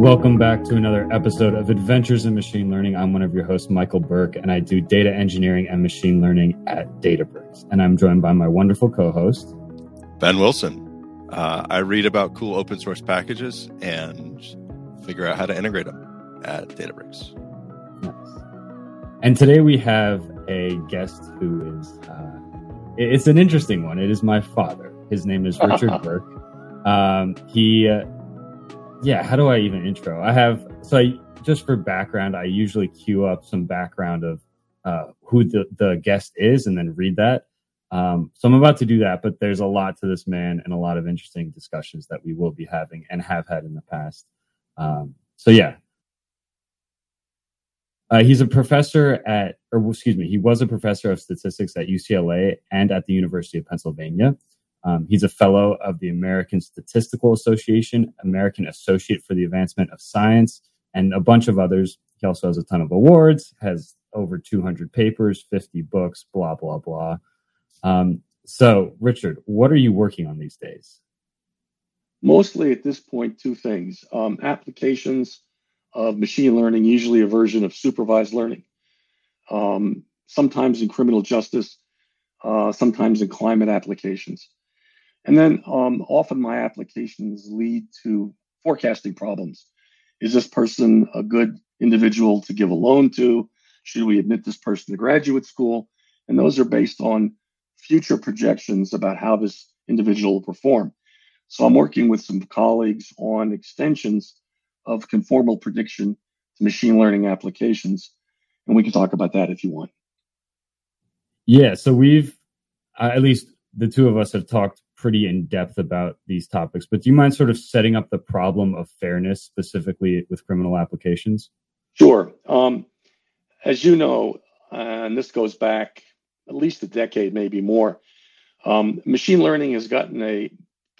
Welcome back to another episode of Adventures in Machine Learning. I'm one of your hosts, Michael Berk, and I do data engineering and machine learning at Databricks. And I'm joined by my wonderful co host, Ben Wilson. Uh, I read about cool open source packages and figure out how to integrate them at Databricks. Nice. And today we have a guest who is, uh, it's an interesting one. It is my father. His name is Richard Berk. Um, he, uh, yeah, how do I even intro? I have so I just for background, I usually queue up some background of uh, who the, the guest is and then read that. Um, so I'm about to do that, but there's a lot to this man and a lot of interesting discussions that we will be having and have had in the past. Um, so yeah, uh, he's a professor at, or excuse me, he was a professor of statistics at UCLA and at the University of Pennsylvania. Um, he's a fellow of the American Statistical Association, American Associate for the Advancement of Science, and a bunch of others. He also has a ton of awards, has over 200 papers, 50 books, blah, blah, blah. Um, so, Richard, what are you working on these days? Mostly at this point, two things um, applications of machine learning, usually a version of supervised learning, um, sometimes in criminal justice, uh, sometimes in climate applications. And then um, often my applications lead to forecasting problems. Is this person a good individual to give a loan to? Should we admit this person to graduate school? And those are based on future projections about how this individual will perform. So I'm working with some colleagues on extensions of conformal prediction to machine learning applications. And we can talk about that if you want. Yeah. So we've, uh, at least the two of us have talked pretty in depth about these topics, but do you mind sort of setting up the problem of fairness specifically with criminal applications? Sure. Um, as you know, and this goes back at least a decade, maybe more, um, machine learning has gotten a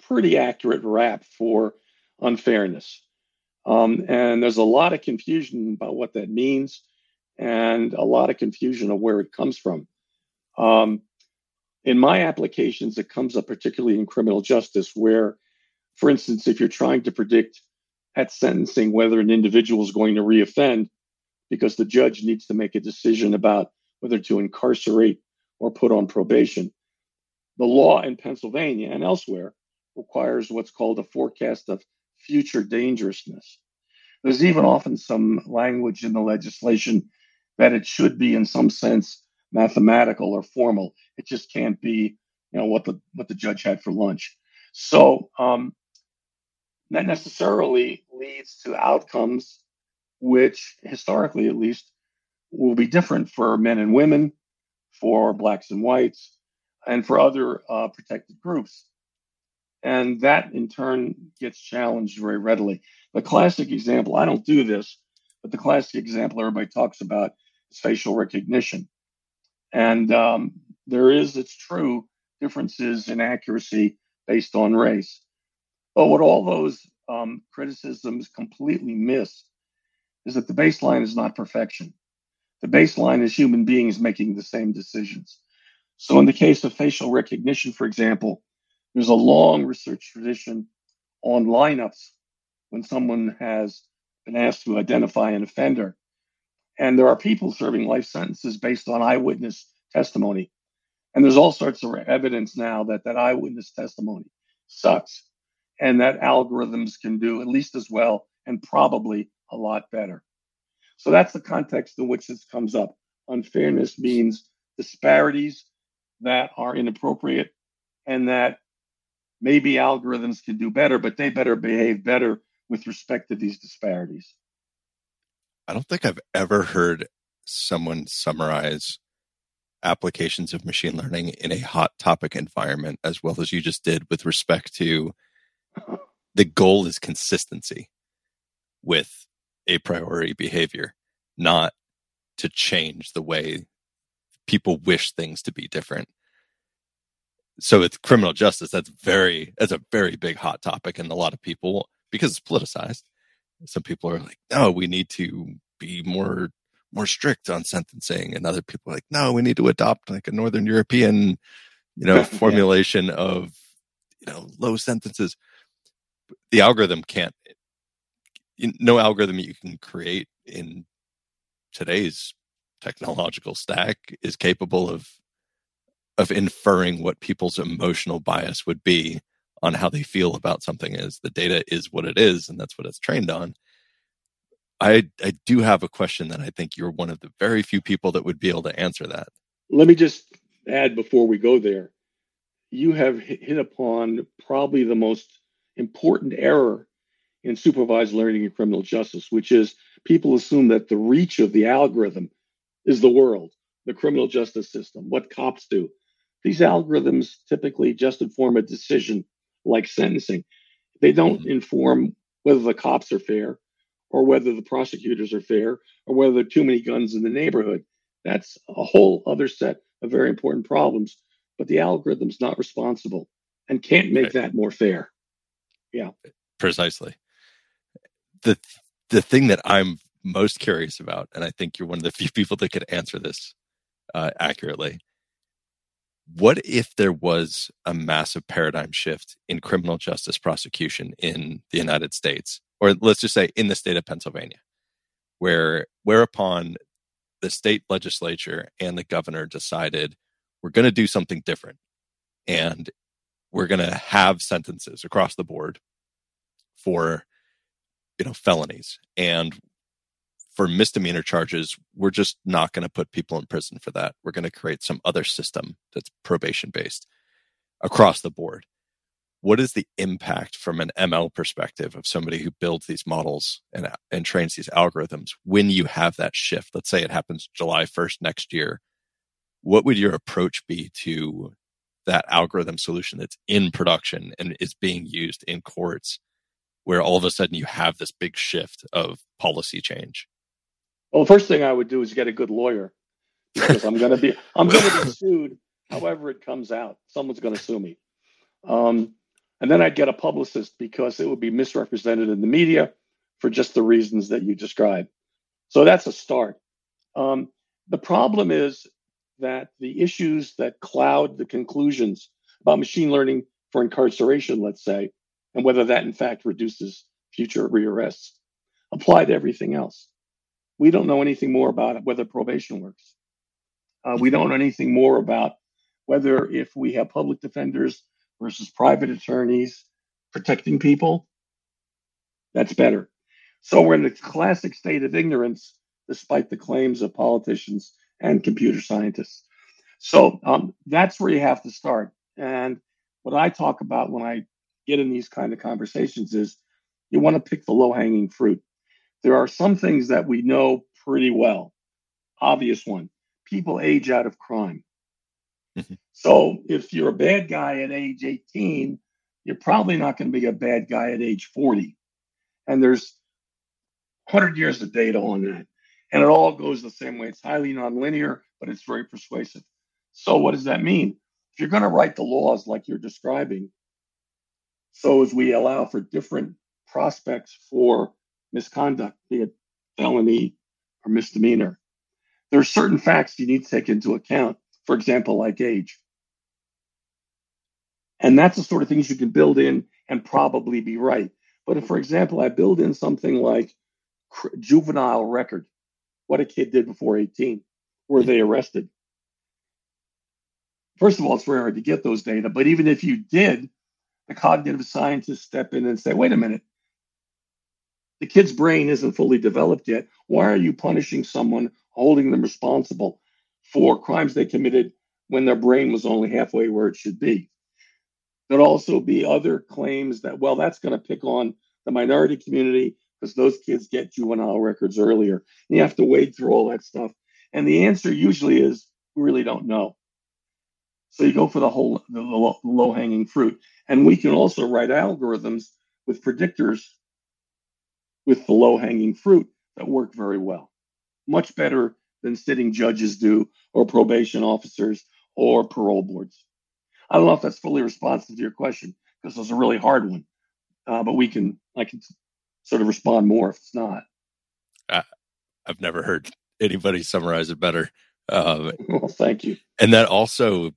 pretty accurate rap for unfairness. Um, and there's a lot of confusion about what that means and a lot of confusion of where it comes from. Um, in my applications, it comes up particularly in criminal justice, where, for instance, if you're trying to predict at sentencing whether an individual is going to reoffend, because the judge needs to make a decision about whether to incarcerate or put on probation, the law in Pennsylvania and elsewhere requires what's called a forecast of future dangerousness. There's even often some language in the legislation that it should be, in some sense, mathematical or formal. It just can't be, you know, what the what the judge had for lunch. So um, that necessarily leads to outcomes which, historically at least, will be different for men and women, for blacks and whites, and for other uh, protected groups. And that in turn gets challenged very readily. The classic example, I don't do this, but the classic example everybody talks about is facial recognition. And um, there is, it's true, differences in accuracy based on race. But what all those um, criticisms completely miss is that the baseline is not perfection. The baseline is human beings making the same decisions. So, in the case of facial recognition, for example, there's a long research tradition on lineups when someone has been asked to identify an offender. And there are people serving life sentences based on eyewitness testimony. And there's all sorts of evidence now that that eyewitness testimony sucks and that algorithms can do at least as well and probably a lot better. So that's the context in which this comes up. Unfairness means disparities that are inappropriate and that maybe algorithms can do better, but they better behave better with respect to these disparities. I don't think I've ever heard someone summarize applications of machine learning in a hot topic environment as well as you just did with respect to the goal is consistency with a priori behavior, not to change the way people wish things to be different. So with criminal justice, that's very that's a very big hot topic, and a lot of people because it's politicized. Some people are like, no, we need to be more more strict on sentencing. And other people are like no we need to adopt like a northern european you know formulation yeah. of you know low sentences. The algorithm can't no algorithm you can create in today's technological stack is capable of of inferring what people's emotional bias would be on how they feel about something is the data is what it is and that's what it's trained on. I i do have a question that i think you're one of the very few people that would be able to answer that. Let me just add before we go there. You have hit upon probably the most important error in supervised learning in criminal justice which is people assume that the reach of the algorithm is the world the criminal justice system what cops do. These algorithms typically just inform a decision like sentencing. They don't mm-hmm. inform whether the cops are fair or whether the prosecutors are fair or whether there are too many guns in the neighborhood. That's a whole other set of very important problems. But the algorithm's not responsible and can't make right. that more fair. Yeah. Precisely. The the thing that I'm most curious about, and I think you're one of the few people that could answer this uh, accurately, what if there was a massive paradigm shift in criminal justice prosecution in the United States, or let's just say in the state of Pennsylvania, where whereupon the state legislature and the governor decided we're going to do something different and we're going to have sentences across the board for you know felonies. And for misdemeanor charges, we're just not going to put people in prison for that. We're going to create some other system that's probation based across the board. What is the impact from an ML perspective of somebody who builds these models and, and trains these algorithms when you have that shift? Let's say it happens July 1st next year. What would your approach be to that algorithm solution that's in production and is being used in courts where all of a sudden you have this big shift of policy change? Well, the first thing I would do is get a good lawyer because I'm going to be I'm going to be sued. However, it comes out, someone's going to sue me. Um, and then I'd get a publicist because it would be misrepresented in the media for just the reasons that you described. So that's a start. Um, the problem is that the issues that cloud the conclusions about machine learning for incarceration, let's say, and whether that in fact reduces future rearrests, apply to everything else we don't know anything more about whether probation works. Uh, we don't know anything more about whether if we have public defenders versus private attorneys protecting people, that's better. So we're in the classic state of ignorance, despite the claims of politicians and computer scientists. So um, that's where you have to start. And what I talk about when I get in these kind of conversations is you want to pick the low hanging fruit. There are some things that we know pretty well. Obvious one people age out of crime. Mm-hmm. So if you're a bad guy at age 18, you're probably not going to be a bad guy at age 40. And there's 100 years of data on that. And it all goes the same way. It's highly nonlinear, but it's very persuasive. So, what does that mean? If you're going to write the laws like you're describing, so as we allow for different prospects for misconduct, be it felony or misdemeanor. There are certain facts you need to take into account, for example, like age. And that's the sort of things you can build in and probably be right. But if, for example, I build in something like juvenile record, what a kid did before 18, were they arrested? First of all, it's very hard to get those data. But even if you did, the cognitive scientists step in and say, wait a minute, the kid's brain isn't fully developed yet. Why are you punishing someone, holding them responsible for crimes they committed when their brain was only halfway where it should be? There'd also be other claims that, well, that's going to pick on the minority community because those kids get juvenile records earlier. And you have to wade through all that stuff. And the answer usually is we really don't know. So you go for the whole the low hanging fruit. And we can also write algorithms with predictors with the low hanging fruit that work very well. Much better than sitting judges do, or probation officers, or parole boards. I don't know if that's fully responsive to your question because it's a really hard one, uh, but we can I can sort of respond more if it's not. Uh, I've never heard anybody summarize it better. Um, well, thank you. And that also,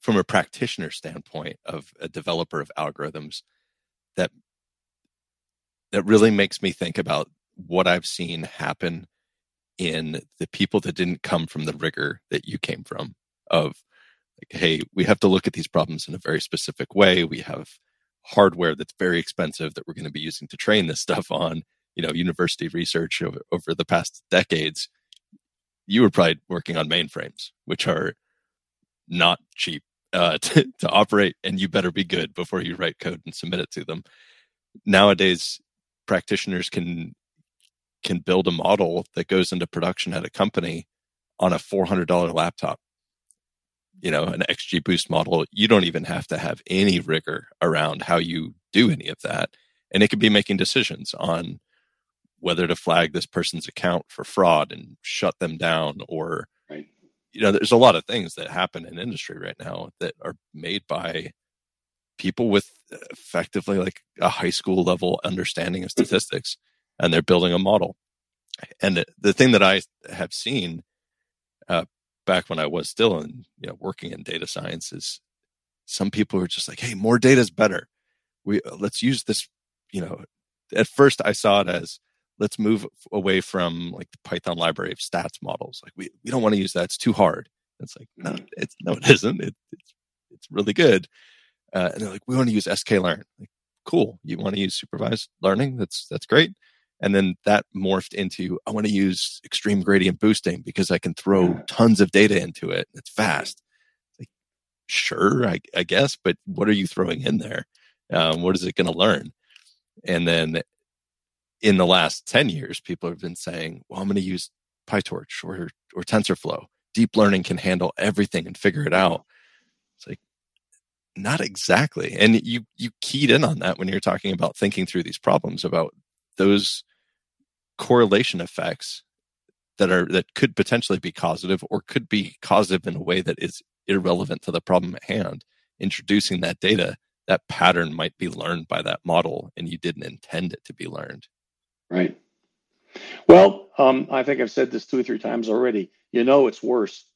from a practitioner standpoint of a developer of algorithms, that that really makes me think about what I've seen happen in the people that didn't come from the rigor that you came from of like, hey, we have to look at these problems in a very specific way. We have hardware that's very expensive that we're going to be using to train this stuff on. You know, university research over, over the past decades. You were probably working on mainframes, which are not cheap uh, to, to operate, and you better be good before you write code and submit it to them. Nowadays, practitioners can can build a model that goes into production at a company on a $400 laptop you know an XGBoost model you don't even have to have any rigor around how you do any of that and it could be making decisions on whether to flag this person's account for fraud and shut them down or right. you know there's a lot of things that happen in industry right now that are made by people with effectively like a high school level understanding of statistics and they're building a model. And the, thing that I have seen uh, back when I was still in, you know, working in data science is some people are just like, Hey, more data is better. We uh, let's use this, you know, at first I saw it as let's move away from like the Python library of stats models. Like we, we don't want to use that. It's too hard. It's like, no, it's no, it isn't. It, it's, it's really good. Uh, and they're like, we want to use sklearn. Like, cool. You want to use supervised learning? That's, that's great. And then that morphed into I want to use extreme gradient boosting because I can throw tons of data into it. It's fast. Like, sure, I, I, guess, but what are you throwing in there? Um, what is it going to learn? And then in the last 10 years, people have been saying, well, I'm going to use PyTorch or, or TensorFlow. Deep learning can handle everything and figure it out. It's like, not exactly. And you, you keyed in on that when you're talking about thinking through these problems about those correlation effects that are that could potentially be causative or could be causative in a way that is irrelevant to the problem at hand. Introducing that data that pattern might be learned by that model and you didn't intend it to be learned. Right. Well um, i think i've said this two or three times already. You know it's worse.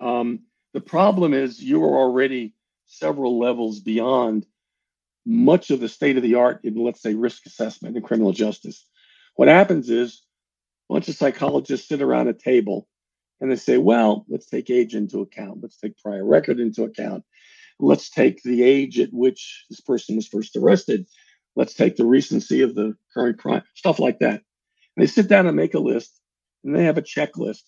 Um, the problem is you are already several levels beyond much of the state of the art in, let's say, risk assessment and criminal justice. What happens is a bunch of psychologists sit around a table and they say, well, let's take age into account. Let's take prior record into account. Let's take the age at which this person was first arrested. Let's take the recency of the current crime, stuff like that. And they sit down and make a list and they have a checklist.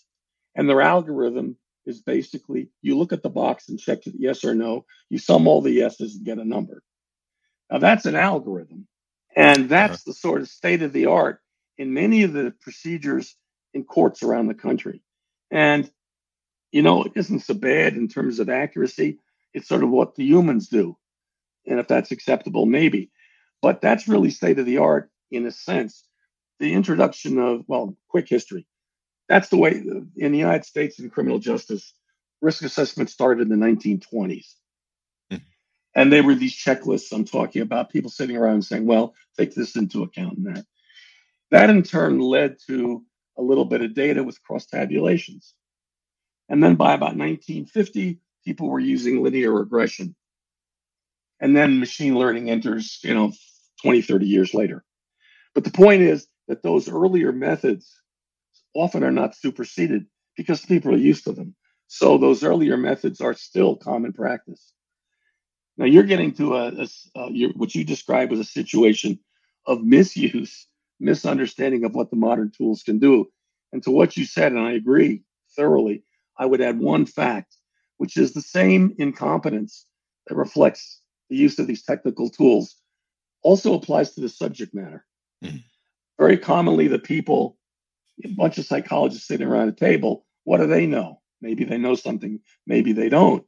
And their algorithm is basically you look at the box and check it yes or no. You sum all the yeses and get a number. Now, that's an algorithm. And that's the sort of state of the art in many of the procedures in courts around the country. And, you know, it isn't so bad in terms of accuracy. It's sort of what the humans do. And if that's acceptable, maybe. But that's really state of the art in a sense. The introduction of, well, quick history. That's the way in the United States in criminal justice, risk assessment started in the 1920s. Hmm. And they were these checklists I'm talking about, people sitting around saying, well, take this into account and that. That in turn led to a little bit of data with cross tabulations. And then by about 1950, people were using linear regression. And then machine learning enters, you know, 20, 30 years later. But the point is that those earlier methods often are not superseded because people are used to them. So those earlier methods are still common practice. Now you're getting to a, a uh, what you describe as a situation of misuse, misunderstanding of what the modern tools can do. And to what you said, and I agree thoroughly, I would add one fact, which is the same incompetence that reflects the use of these technical tools also applies to the subject matter. Mm-hmm. Very commonly, the people, a bunch of psychologists sitting around a table, what do they know? Maybe they know something, maybe they don't.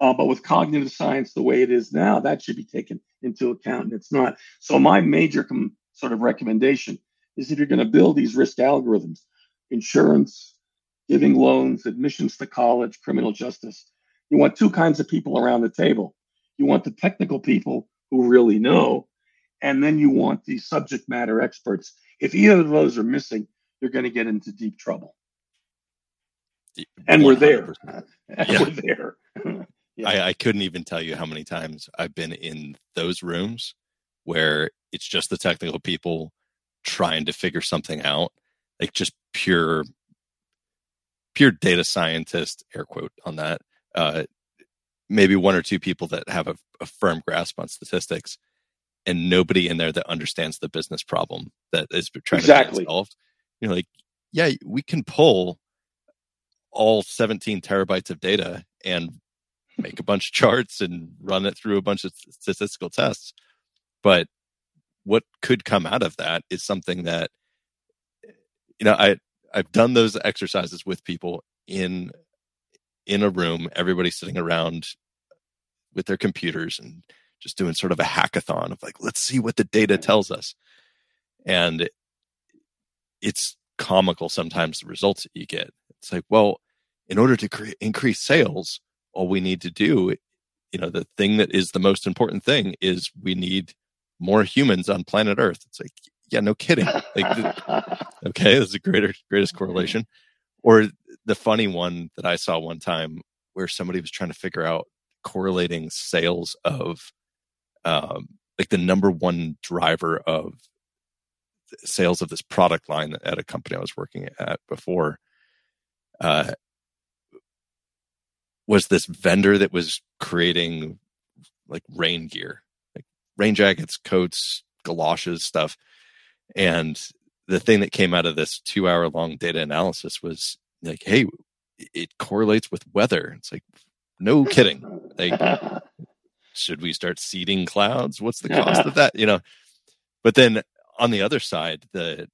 Uh, but with cognitive science the way it is now, that should be taken into account, and it's not. So my major com- sort of recommendation is if you're going to build these risk algorithms, insurance, giving loans, admissions to college, criminal justice, you want two kinds of people around the table. You want the technical people who really know, and then you want the subject matter experts. If either of those are missing, you're going to get into deep trouble. And 100%. we're there. Yeah. we're there. Yeah. I, I couldn't even tell you how many times I've been in those rooms where it's just the technical people trying to figure something out, like just pure pure data scientist air quote on that uh, maybe one or two people that have a, a, firm grasp on statistics and nobody in there that understands the business problem that is trying exactly. to be solved you know like yeah we can pull all 17 terabytes of data and make a bunch of charts and run it through a bunch of statistical tests. But what could come out of that is something that you know i i've done those exercises with people in in a room everybody sitting around with their computers and just doing sort of a hackathon of like let's see what the data mm. tells us. And it's comical sometimes the results that you get it's like well in order to cre- increase sales all we need to do you know the thing that is the most important thing is we need more humans on planet Earth. It's like, yeah, no kidding. Like, okay, that's a greater greatest correlation. Or the funny one that I saw one time where somebody was trying to figure out correlating sales of um, like the number one driver of sales of this product line at a company I was working at before uh, was this vendor that was creating like rain gear like rain jackets, coats, galoshes, stuff. And the thing that came out of this two hour long data analysis was like, hey, it correlates with weather. It's like, no kidding. Like, should we start seeding clouds? What's the cost of that? You know, but then on the other side, the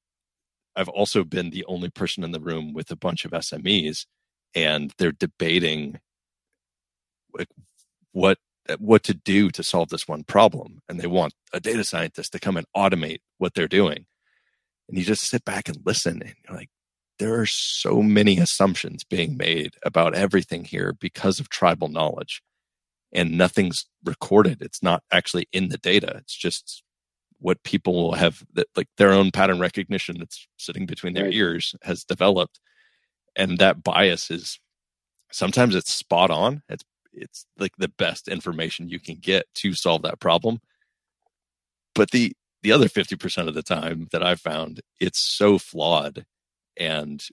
I've also been the only person in the room with a bunch of SMEs, and they're debating like what what to do to solve this one problem and they want a data scientist to come and automate what they're doing. And you just sit back and listen and you're like there are so many assumptions being made about everything here because of tribal knowledge and nothing's recorded. It's not actually in the data. It's just what people have that like their own pattern recognition that's sitting between their right. ears has developed. And that bias is sometimes it's spot on. It's it's like the best information you can get to solve that problem. But the the other 50% of the time that i've found it's so flawed and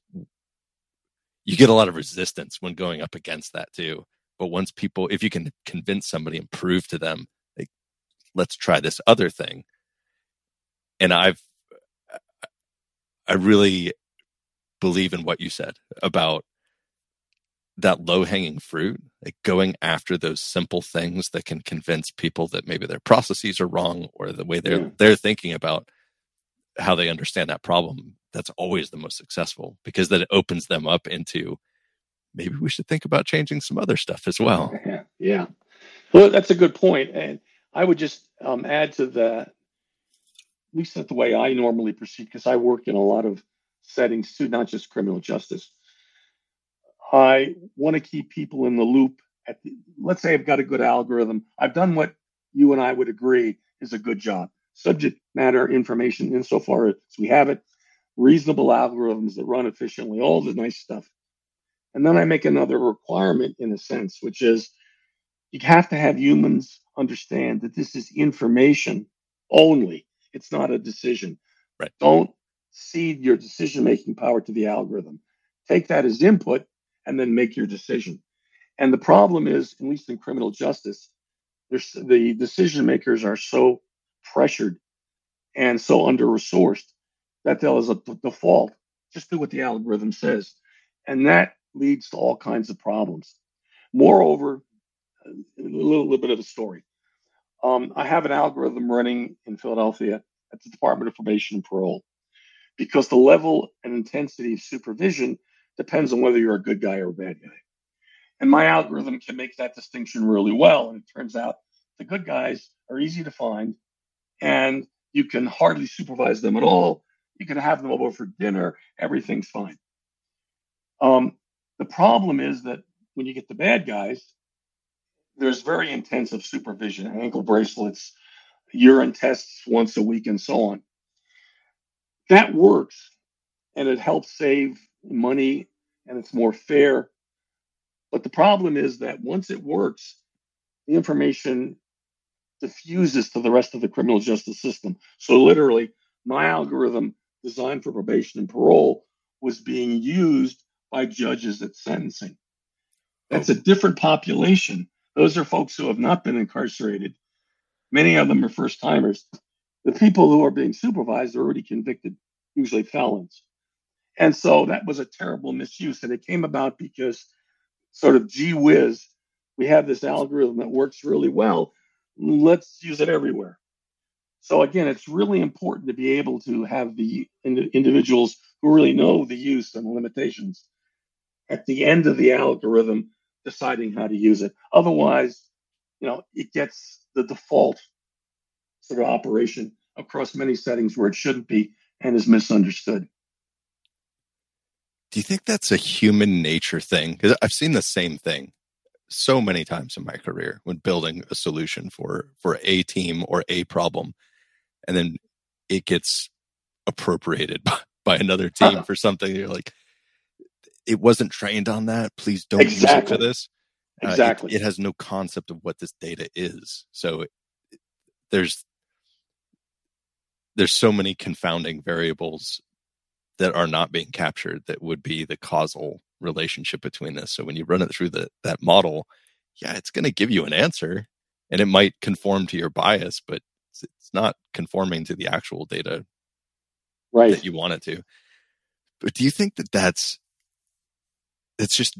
you get a lot of resistance when going up against that too. But once people if you can convince somebody and prove to them like let's try this other thing and i've i really believe in what you said about that low hanging fruit, like going after those simple things that can convince people that maybe their processes are wrong or the way they're yeah. they're thinking about how they understand that problem, that's always the most successful because then it opens them up into maybe we should think about changing some other stuff as well. Yeah, yeah. Well, that's a good point, and I would just um, add to that. At least that's the way I normally proceed because I work in a lot of settings too, not just criminal justice I want to keep people in the loop. At the, let's say I've got a good algorithm. I've done what you and I would agree is a good job. Subject matter information, insofar as we have it, reasonable algorithms that run efficiently, all the nice stuff. And then I make another requirement in a sense, which is you have to have humans understand that this is information only. It's not a decision. Right. Don't cede your decision making power to the algorithm. Take that as input and then make your decision. And the problem is, at least in criminal justice, there's, the decision makers are so pressured and so under resourced that they'll, as a default, just do what the algorithm says. And that leads to all kinds of problems. Moreover, a little, little bit of a story. Um, I have an algorithm running in Philadelphia at the Department of Probation and Parole because the level and intensity of supervision Depends on whether you're a good guy or a bad guy. And my algorithm can make that distinction really well. And it turns out the good guys are easy to find and you can hardly supervise them at all. You can have them over for dinner, everything's fine. Um, the problem is that when you get the bad guys, there's very intensive supervision, ankle bracelets, urine tests once a week, and so on. That works and it helps save money and it's more fair. But the problem is that once it works, the information diffuses to the rest of the criminal justice system. So literally, my algorithm designed for probation and parole was being used by judges at sentencing. That's a different population. Those are folks who have not been incarcerated. Many of them are first timers. The people who are being supervised are already convicted, usually felons. And so that was a terrible misuse. And it came about because, sort of, gee whiz, we have this algorithm that works really well. Let's use it everywhere. So, again, it's really important to be able to have the individuals who really know the use and the limitations at the end of the algorithm deciding how to use it. Otherwise, you know, it gets the default sort of operation across many settings where it shouldn't be and is misunderstood. Do you think that's a human nature thing? Because I've seen the same thing so many times in my career when building a solution for for a team or a problem, and then it gets appropriated by, by another team for something. You're like, it wasn't trained on that. Please don't exactly. use it for this. Uh, exactly. It, it, has no concept of what this data is. So it, there's there's so many confounding variables that are not being captured that would be the causal relationship between this. So when you run it through the, that model, yeah, it's going to give you an answer and it might conform to your bias, but it's, it's not conforming to the actual data right. that you want it to. But do you think that that's it's just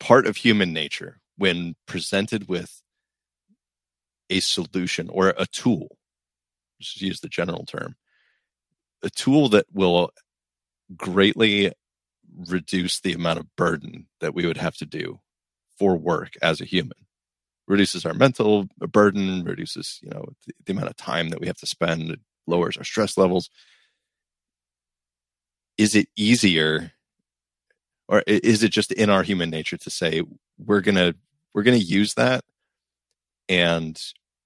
part of human nature when presented with a solution or a tool just use the general term a tool that will greatly reduce the amount of burden that we would have to do for work as a human. Reduces our mental uh, burden reduces you know the, the amount of time that we have to spend lowers our stress levels. Is it easier or is it just in our human nature to say we're gonna we're gonna use that and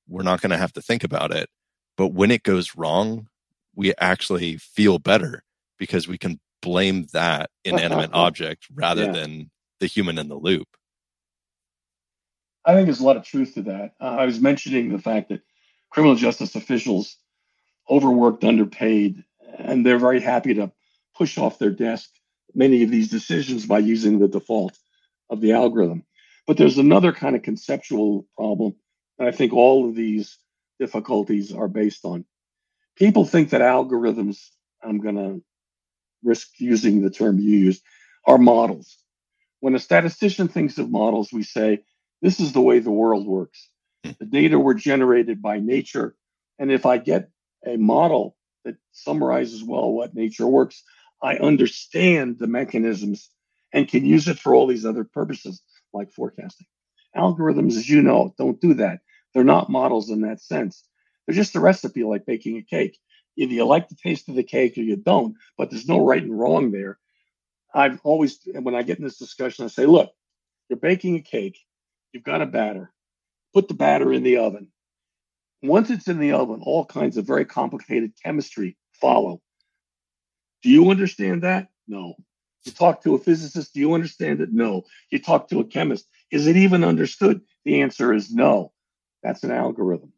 we're not gonna have to think about it but when it goes wrong we actually feel better because we can blame that inanimate object rather yeah. than the human in the loop i think there's a lot of truth to that uh, i was mentioning the fact that criminal justice officials overworked underpaid and they're very happy to push off their desk many of these decisions by using the default of the algorithm. But there's another kind of conceptual problem that I think all of these difficulties are based on. People think that algorithms, I'm going to risk using the term you used, are models. When a statistician thinks of models, we say, this is the way the world works. Hmm. The data were generated by nature. And if I get a model that summarizes well what nature works, I understand the mechanisms and can use it for all these other purposes like forecasting. Algorithms, as you know, don't do that. They're not models in that sense. They're just a recipe like baking a cake. Either you like the taste of the cake or you don't, but there's no right and wrong there. I've always, when I get in this discussion, I say, look, you're baking a cake, you've got a batter, put the batter in the oven. Once it's in the oven, all kinds of very complicated chemistry follow. Do you understand that? No. You talk to a physicist, do you understand it? No. You talk to a chemist, is it even understood? The answer is no. That's an algorithm.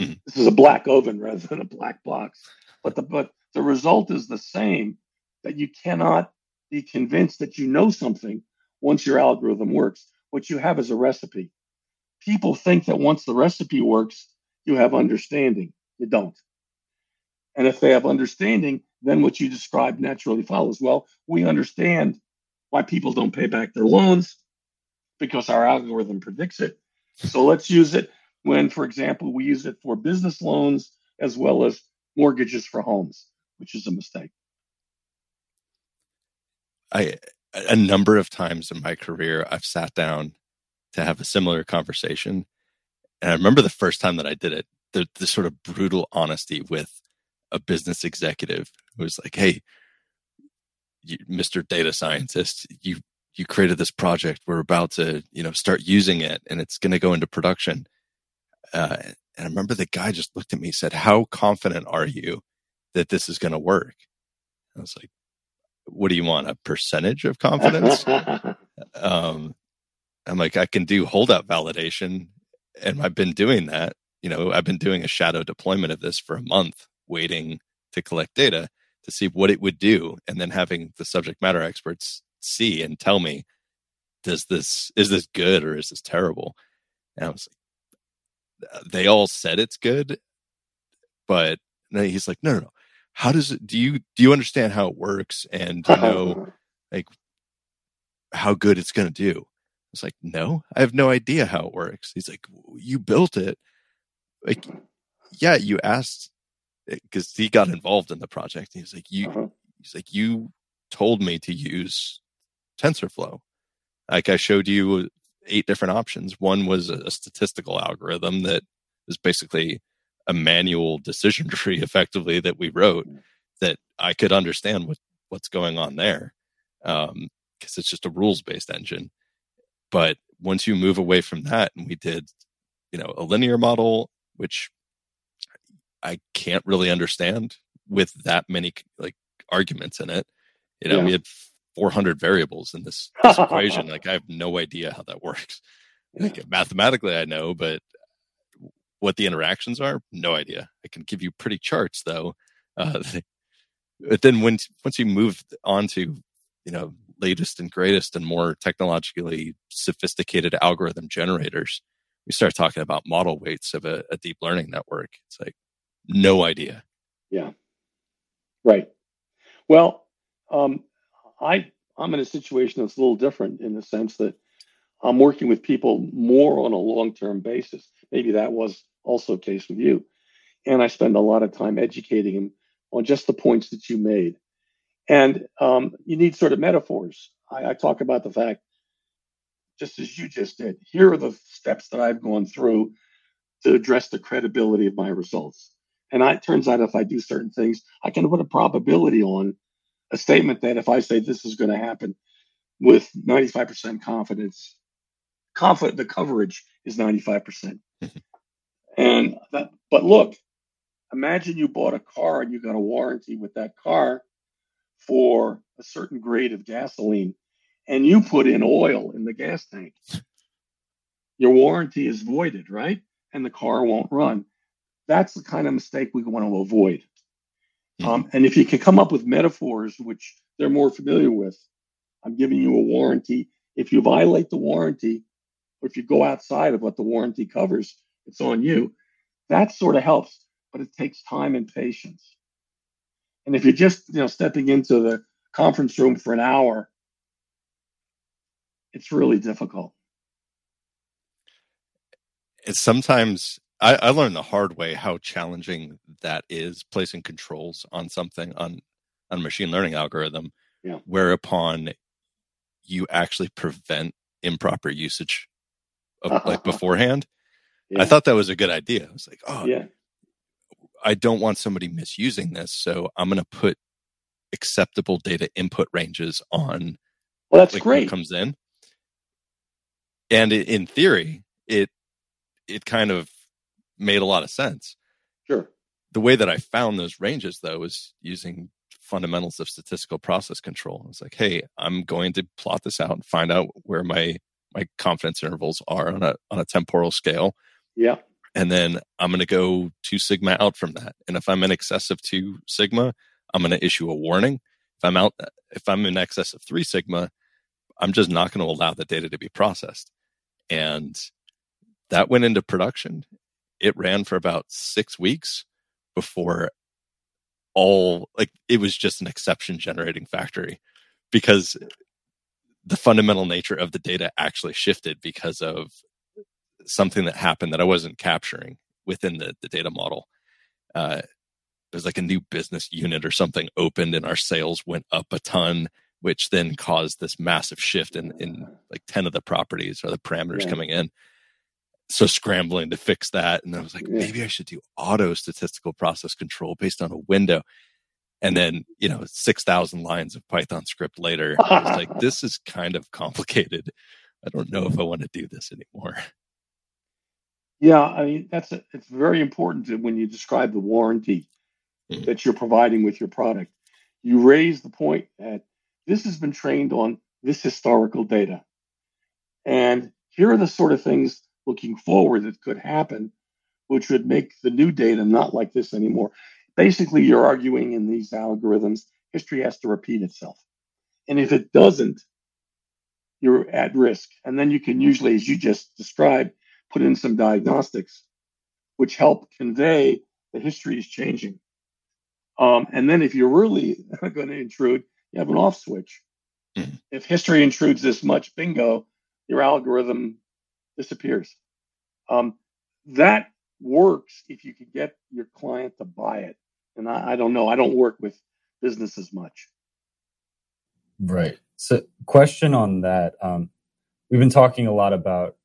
Mm-hmm. This is a black oven rather than a black box. But the but the result is the same that you cannot be convinced that you know something once your algorithm works. What you have is a recipe. People think that once the recipe works, you have understanding. You don't. And if they have understanding, then what you described naturally follows. Well, we understand why people don't pay back their loans because our algorithm predicts it. So let's use it when, for example, we use it for business loans as well as mortgages for homes, which is a mistake. I a number of times in my career I've sat down to have a similar conversation. And I remember the first time that I did it, the, the sort of brutal honesty with a business executive who was like, "Hey, you, Mr. Data Scientist, you you created this project. We're about to, you know, start using it, and it's going to go into production." Uh, and I remember the guy just looked at me and said, "How confident are you that this is going to work?" I was like, "What do you want? A percentage of confidence?" um, I'm like, "I can do holdout validation, and I've been doing that, you know, I've been doing a shadow deployment of this for a month, waiting to collect data to see what it would do, and then having the subject matter experts see and tell me, does this is this good or is this terrible? And I was like, they all said it's good, but he's like, no, no, no. How does it? Do you do you understand how it works and you know uh-huh. like how good it's going to do? I was like, no, I have no idea how it works. He's like, you built it. Like, yeah, you asked because he got involved in the project. He's like, you, uh-huh. he's like, you told me to use TensorFlow. Like I showed you eight different options. One was a statistical algorithm that is basically a manual decision tree effectively that we wrote mm. that I could understand what, what's going on there. Um, cause it's just a rules based engine. But once you move away from that and we did, you know, a linear model, which I can't really understand with that many like arguments in it. You know, yeah. we had 400 variables in this, this equation. Like I have no idea how that works. Like mathematically, I know, but what the interactions are, no idea. I can give you pretty charts though. Uh, but then when once you move on to you know latest and greatest and more technologically sophisticated algorithm generators, we start talking about model weights of a, a deep learning network. It's like no idea. Yeah. Right. Well, um, I I'm in a situation that's a little different in the sense that I'm working with people more on a long-term basis. Maybe that was also the case with you. And I spend a lot of time educating them on just the points that you made. And um, you need sort of metaphors. I, I talk about the fact, just as you just did, here are the steps that I've gone through to address the credibility of my results. And I, it turns out if I do certain things, I can put a probability on a statement that if I say this is going to happen with 95% confidence, confident the coverage is 95%. and that, but look, imagine you bought a car and you got a warranty with that car for a certain grade of gasoline and you put in oil in the gas tank. Your warranty is voided, right? And the car won't run. That's the kind of mistake we want to avoid. Mm-hmm. Um, and if you can come up with metaphors which they're more familiar with, I'm giving you a warranty. If you violate the warranty, or if you go outside of what the warranty covers, it's on you. That sort of helps, but it takes time and patience. And if you're just you know stepping into the conference room for an hour, it's really difficult. It's sometimes I, I learned the hard way how challenging that is placing controls on something on on a machine learning algorithm, yeah. whereupon you actually prevent improper usage of like beforehand. Yeah. I thought that was a good idea. I was like, oh, yeah. I don't want somebody misusing this, so I'm going to put acceptable data input ranges on. Well, that's like, great. comes in, and in theory, it it kind of made a lot of sense. Sure. The way that I found those ranges, though, was using fundamentals of statistical process control. It's like, hey, I'm going to plot this out and find out where my my confidence intervals are on a on a temporal scale. Yeah. And then I'm going to go two sigma out from that. And if I'm in excess of two sigma, I'm going to issue a warning. If I'm out, if I'm in excess of three sigma, I'm just not going to allow the data to be processed. And that went into production it ran for about six weeks before all like it was just an exception generating factory because the fundamental nature of the data actually shifted because of something that happened that I wasn't capturing within the, the data model. Uh, there's like a new business unit or something opened and our sales went up a ton, which then caused this massive shift in, in like 10 of the properties or the parameters yeah. coming in so scrambling to fix that. And I was like, yeah. maybe I should do auto statistical process control based on a window. And then, you know, 6,000 lines of Python script later, I was like, this is kind of complicated. I don't know if I want to do this anymore. Yeah, I mean, that's a, it's very important to, when you describe the warranty mm-hmm. that you're providing with your product. You raise the point that this has been trained on this historical data. And here are the sort of things looking forward that could happen which would make the new data not like this anymore. Basically, you're arguing in these algorithms, history has to repeat itself. And if it doesn't, you're at risk. And then you can usually, as you just described, put in some diagnostics, which help convey that history is changing. Um, and then if you're really going to intrude, you have an off switch. Mm-hmm. If history intrudes this much, bingo, your algorithm disappears. Um, that works if you could get your client to buy it. And I, I don't know. I don't work with businesses much. Right. So, question on that. Um, we've been talking a lot about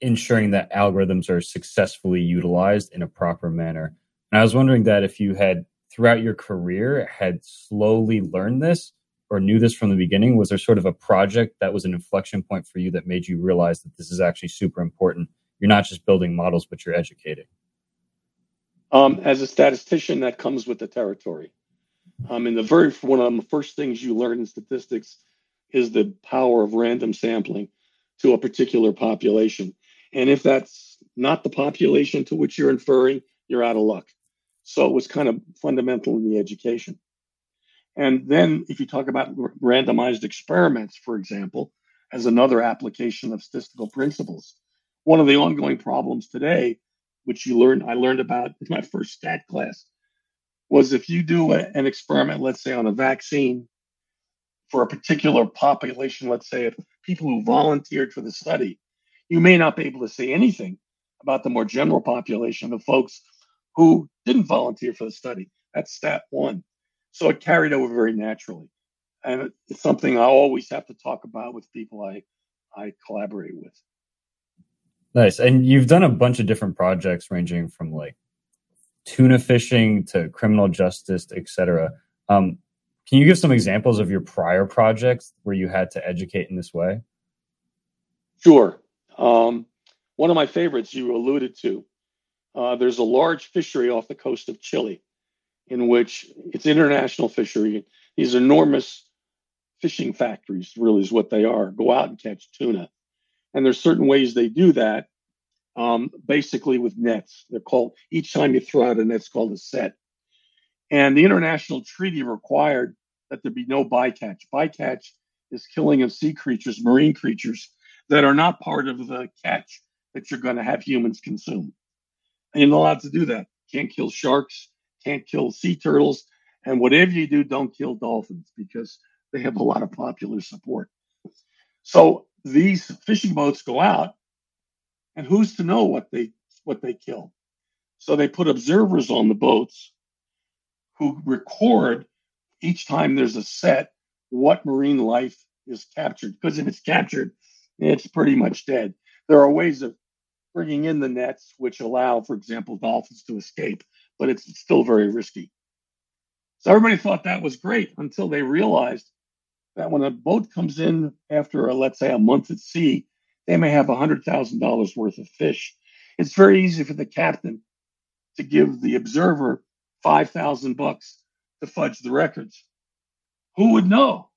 ensuring that algorithms are successfully utilized in a proper manner. And I was wondering that if you had throughout your career had slowly learned this or knew this from the beginning, was there sort of a project that was an inflection point for you that made you realize that this is actually super important? You're not just building models, but you're educating. Um, as a statistician, that comes with the territory. Um, and the very one of the first things you learn in statistics is the power of random sampling to a particular population. And if that's not the population to which you're inferring, you're out of luck. So it was kind of fundamental in the education. And then if you talk about randomized experiments, for example, as another application of statistical principles, one of the ongoing problems today, which you learned, I learned about in my first stat class, was if you do a, an experiment, let's say on a vaccine for a particular population, let's say of people who volunteered for the study, you may not be able to say anything about the more general population of folks who didn't volunteer for the study. That's stat one. So it carried over very naturally. And it's something I always have to talk about with people I, I collaborate with. Nice. And you've done a bunch of different projects ranging from like tuna fishing to criminal justice, etc. Um, can you give some examples of your prior projects where you had to educate in this way? Sure. Um, one of my favorites you alluded to. Uh, there's a large fishery off the coast of Chile, in which it's international fishery. These enormous fishing factories, really, is what they are. Go out and catch tuna, and there's certain ways they do that. Um, basically, with nets, they're called. Each time you throw out a net, it's called a set. And the international treaty required that there be no bycatch. Bycatch is killing of sea creatures, marine creatures that are not part of the catch that you're going to have humans consume. And you're not allowed to do that. Can't kill sharks, can't kill sea turtles, and whatever you do, don't kill dolphins because they have a lot of popular support. So these fishing boats go out, and who's to know what they what they kill? So they put observers on the boats who record each time there's a set what marine life is captured. Because if it's captured, it's pretty much dead. There are ways of bringing in the nets which allow, for example, dolphins to escape, but it's still very risky. So everybody thought that was great until they realized that when a boat comes in after, a, let's say, a month at sea, they may have $100,000 worth of fish. It's very easy for the captain to give the observer 5,000 bucks to fudge the records. Who would know?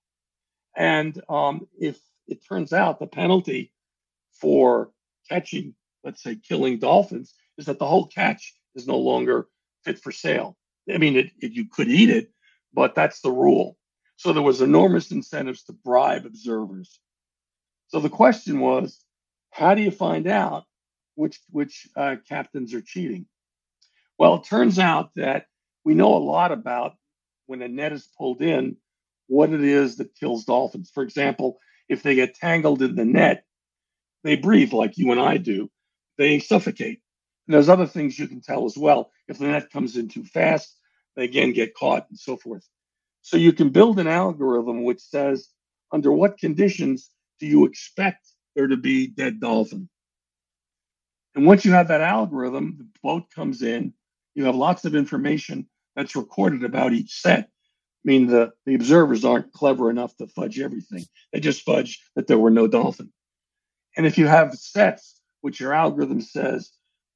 And um, if it turns out the penalty for catching, let's say, killing dolphins is that the whole catch is no longer fit for sale. I mean, it, it, you could eat it, but that's the rule. So there was enormous incentives to bribe observers. So the question was, how do you find out which which uh, captains are cheating? Well, it turns out that we know a lot about when a net is pulled in, what it is that kills dolphins. For example, if they get tangled in the net, they breathe like you and I do. They suffocate. And there's other things you can tell as well. If the net comes in too fast, they again get caught and so forth. So you can build an algorithm which says, under what conditions do you expect there to be dead dolphin? And once you have that algorithm, the boat comes in, you have lots of information that's recorded about each set. I mean, the, the observers aren't clever enough to fudge everything. They just fudge that there were no dolphins. And if you have sets which your algorithm says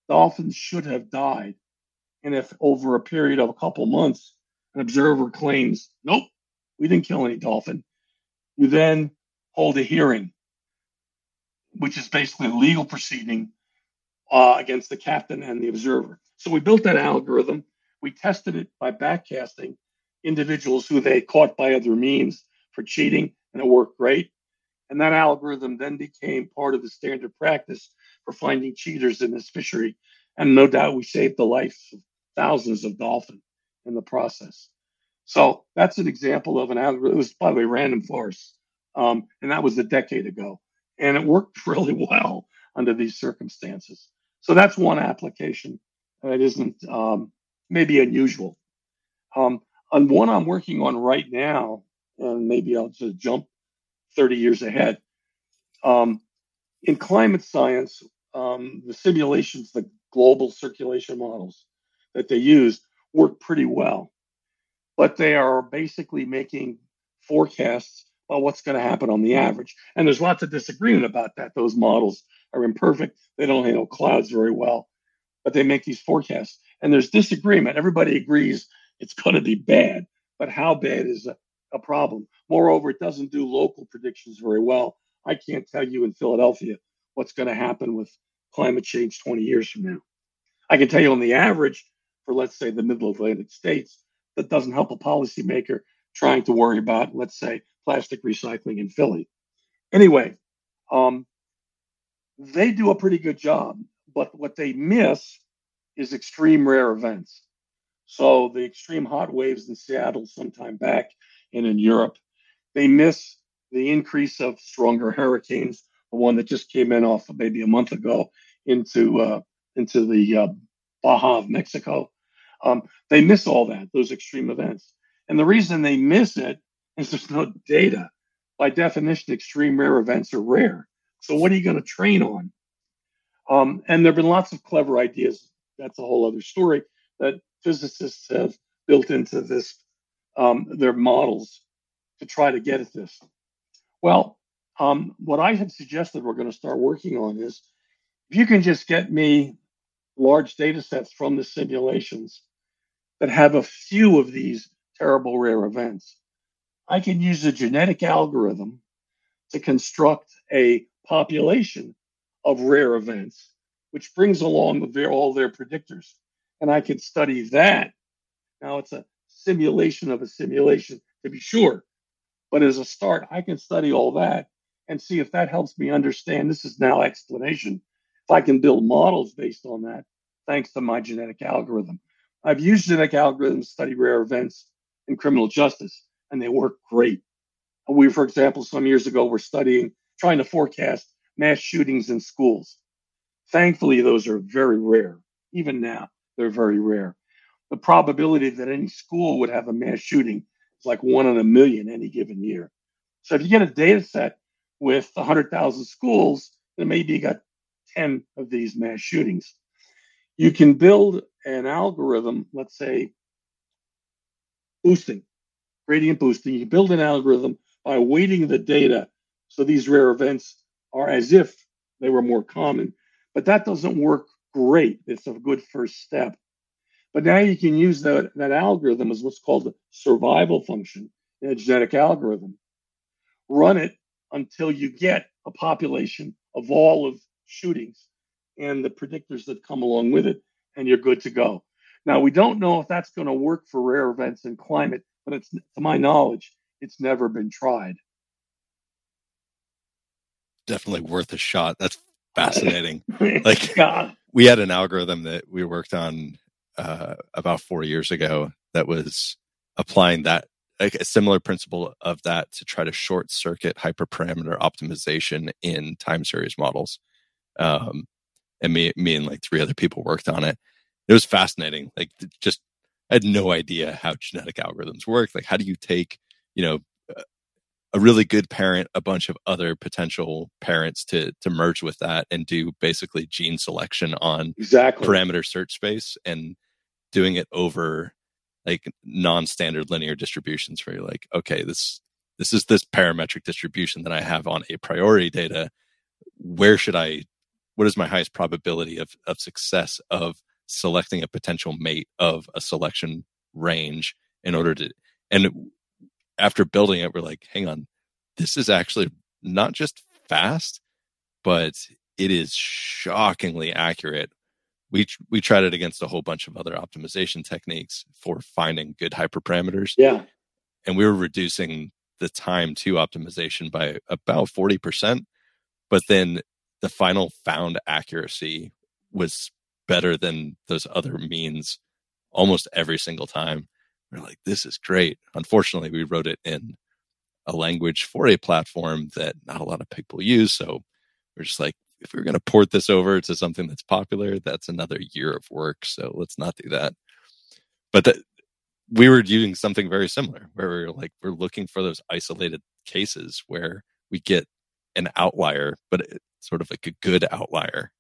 dolphins should have died, and if over a period of a couple months an observer claims, nope, we didn't kill any dolphin, you then hold a hearing, which is basically a legal proceeding uh, against the captain and the observer. So we built that algorithm. We tested it by backcasting individuals who they caught by other means for cheating, and it worked great. And that algorithm then became part of the standard practice for finding cheaters in this fishery. And no doubt we saved the life of thousands of dolphin in the process. So that's an example of an algorithm. It was, by the way, random forest. Um, and that was a decade ago. And it worked really well under these circumstances. So that's one application that isn't um, maybe unusual. Um, on one I'm working on right now, and maybe I'll just jump 30 years ahead. Um, in climate science, um, the simulations, the global circulation models that they use work pretty well, but they are basically making forecasts about what's going to happen on the average. And there's lots of disagreement about that. Those models are imperfect. They don't handle clouds very well, but they make these forecasts. And there's disagreement. Everybody agrees it's going to be bad, but how bad is a, a problem? Moreover, it doesn't do local predictions very well. I can't tell you in Philadelphia what's going to happen with climate change 20 years from now. I can tell you on the average for, let's say, the middle Atlantic states, that doesn't help a policymaker trying to worry about, let's say, plastic recycling in Philly. Anyway, um, they do a pretty good job, but what they miss is extreme rare events. So the extreme hot waves in Seattle sometime back and in Europe, they miss the increase of stronger hurricanes, the one that just came in off maybe a month ago into uh, into the uh, Baja of Mexico. Um, they miss all that, those extreme events. And the reason they miss it is there's no data. By definition, extreme rare events are rare. So what are you going to train on? Um, and there have been lots of clever ideas. That's a whole other story that physicists have built into this um, their models to try to get at this. Well, um, what I had suggested we're going to start working on is if you can just get me large data sets from the simulations that have a few of these terrible rare events, I can use a genetic algorithm to construct a population of rare events, which brings along all their predictors. And I can study that. Now it's a simulation of a simulation to be sure. But as a start, I can study all that and see if that helps me understand. This is now explanation. If I can build models based on that, thanks to my genetic algorithm. I've used genetic algorithms to study rare events in criminal justice, and they work great. We, for example, some years ago were studying, trying to forecast mass shootings in schools. Thankfully, those are very rare. Even now, they're very rare. The probability that any school would have a mass shooting is like one in a million any given year. So if you get a data set with 100,000 schools, then maybe you got 10 of these mass shootings. You can build an algorithm, let's say boosting, gradient boosting. You build an algorithm by weighting the data so these rare events are as if they were more common. But that doesn't work great. It's a good first step. But now you can use that, that algorithm as what's called a survival function in a genetic algorithm. Run it until you get a population of all of shootings and the predictors that come along with it, and you're good to go. Now, we don't know if that's going to work for rare events in climate, but it's, to my knowledge, it's never been tried. Definitely worth a shot. That's fascinating. like, we had an algorithm that we worked on uh, about four years ago that was applying that like a similar principle of that to try to short circuit hyperparameter optimization in time series models. Um, and me, me and like three other people worked on it. It was fascinating. Like just, I had no idea how genetic algorithms work. Like, how do you take, you know, a really good parent, a bunch of other potential parents to to merge with that and do basically gene selection on exactly parameter search space and doing it over like non-standard linear distributions where you're like, okay, this this is this parametric distribution that I have on a priori data. Where should I what is my highest probability of, of success of selecting a potential mate of a selection range in order to and after building it we're like hang on this is actually not just fast but it is shockingly accurate. We we tried it against a whole bunch of other optimization techniques for finding good hyperparameters. Yeah. And we were reducing the time to optimization by about 40%. But then the final found accuracy was better than those other means almost every single time. We're like, this is great. Unfortunately, we wrote it in a language for a platform that not a lot of people use. So we're just like, if we're going to port this over to something that's popular, that's another year of work. So let's not do that. But the, we were doing something very similar where we are like, we're looking for those isolated cases where we get an outlier, but sort of like a good outlier.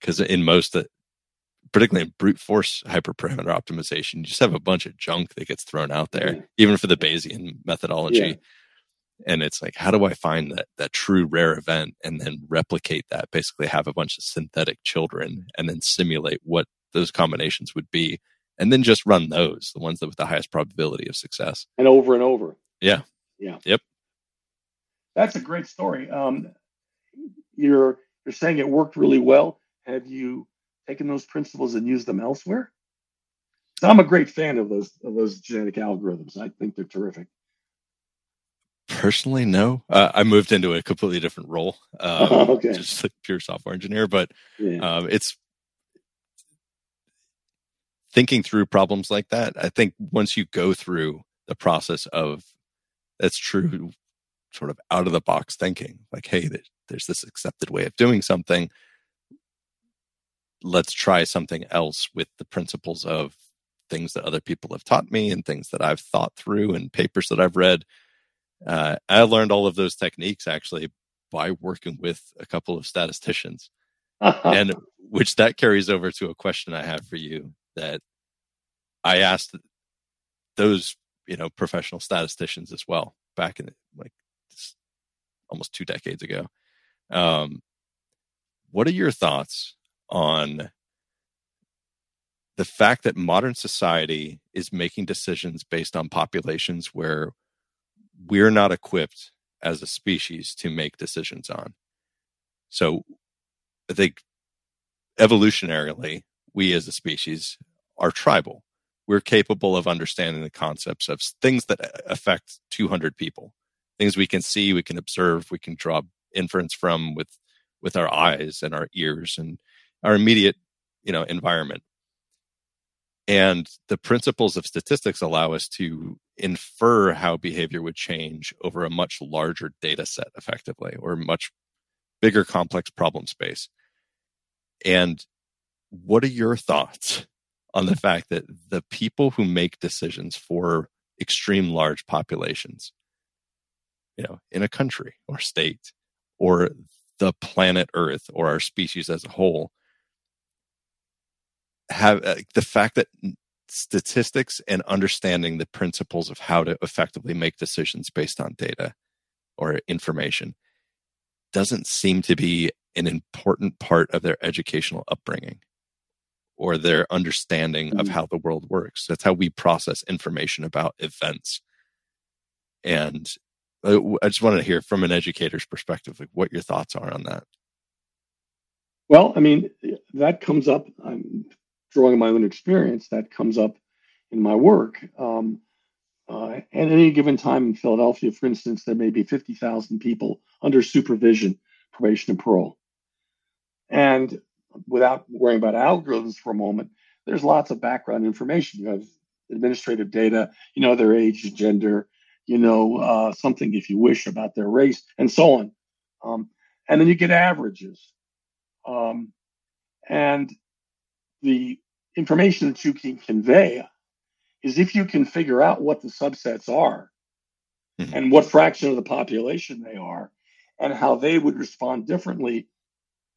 Because in most, uh, particularly in brute force hyperparameter optimization, you just have a bunch of junk that gets thrown out there, yeah. even for the Bayesian methodology. Yeah and it's like how do i find that that true rare event and then replicate that basically have a bunch of synthetic children and then simulate what those combinations would be and then just run those the ones that with the highest probability of success. And over and over. Yeah. Yeah. Yep. That's a great story. Um you're you're saying it worked really well. Have you taken those principles and used them elsewhere? So i'm a great fan of those of those genetic algorithms. I think they're terrific personally, no. Uh, I moved into a completely different role, um, oh, okay. just like pure software engineer. But yeah. um, it's thinking through problems like that. I think once you go through the process of that's true, sort of out of the box thinking, like, hey, there's this accepted way of doing something. Let's try something else with the principles of things that other people have taught me and things that I've thought through and papers that I've read uh, I learned all of those techniques actually by working with a couple of statisticians, and which that carries over to a question I have for you that I asked those you know professional statisticians as well back in like almost two decades ago. Um, what are your thoughts on the fact that modern society is making decisions based on populations where we're not equipped as a species to make decisions on. So I think evolutionarily, we as a species are tribal. We're capable of understanding the concepts of things that uh, affect 200 people, things we can see, we can observe, we can draw inference from with with our eyes and our ears and our immediate, you know, environment. And the principles of statistics allow us to infer how behavior would change over a much larger data set effectively or much bigger complex problem space. And what are your thoughts on the fact that the people who make decisions for extreme large populations, you know, in a country or state or the planet Earth or our species as a whole, have uh, the fact that statistics and understanding the principles of how to effectively make decisions based on data or information doesn't seem to be an important part of their educational upbringing or their understanding of how the world works. That's how we process information about events. And uh, I just wanted to hear from an educator's perspective, like what your thoughts are on that. Well, I mean, that comes up. I'm drawing my own experience that comes up in my work. Um, uh, at any given time in Philadelphia, for instance, there may be 50,000 people under supervision, probation, and parole. And without worrying about algorithms for a moment, there's lots of background information. You have administrative data, you know their age, gender, you know uh, something, if you wish, about their race, and so on. Um, and then you get averages. Um, and the information that you can convey is if you can figure out what the subsets are mm-hmm. and what fraction of the population they are and how they would respond differently,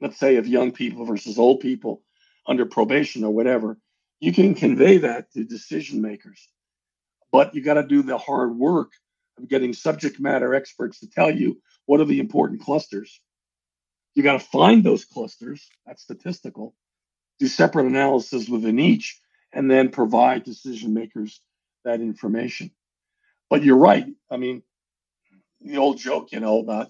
let's say of young people versus old people under probation or whatever, you can convey that to decision makers. But you got to do the hard work of getting subject matter experts to tell you what are the important clusters. You got to find those clusters, that's statistical, do separate analysis within each, and then provide decision makers that information. But you're right. I mean, the old joke, you know, about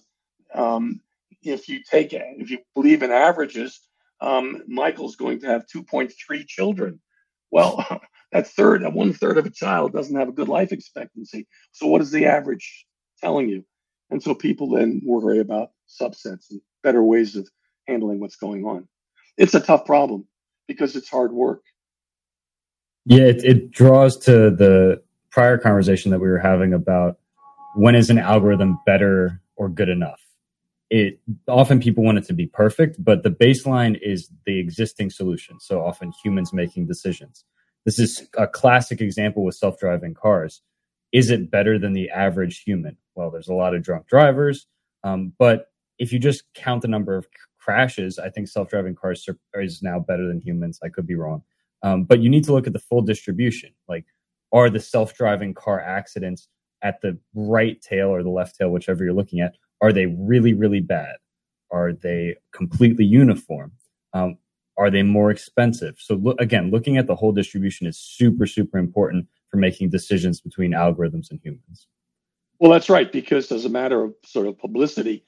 um, if you take if you believe in averages, um, Michael's going to have 2.3 children. Well, that third, that one third of a child doesn't have a good life expectancy. So what is the average telling you? And so people then worry about subsets and better ways of handling what's going on. It's a tough problem because it's hard work. Yeah, it, it draws to the prior conversation that we were having about when is an algorithm better or good enough. It often people want it to be perfect but the baseline is the existing solution. So often humans making decisions. This is a classic example with self-driving cars. Is it better than the average human? Well there's a lot of drunk drivers um, but if you just count the number of crashes i think self-driving cars is now better than humans i could be wrong um, but you need to look at the full distribution like are the self-driving car accidents at the right tail or the left tail, whichever you're looking at, are they really, really bad? Are they completely uniform? Um, are they more expensive? So look, again, looking at the whole distribution is super, super important for making decisions between algorithms and humans. Well, that's right, because as a matter of sort of publicity,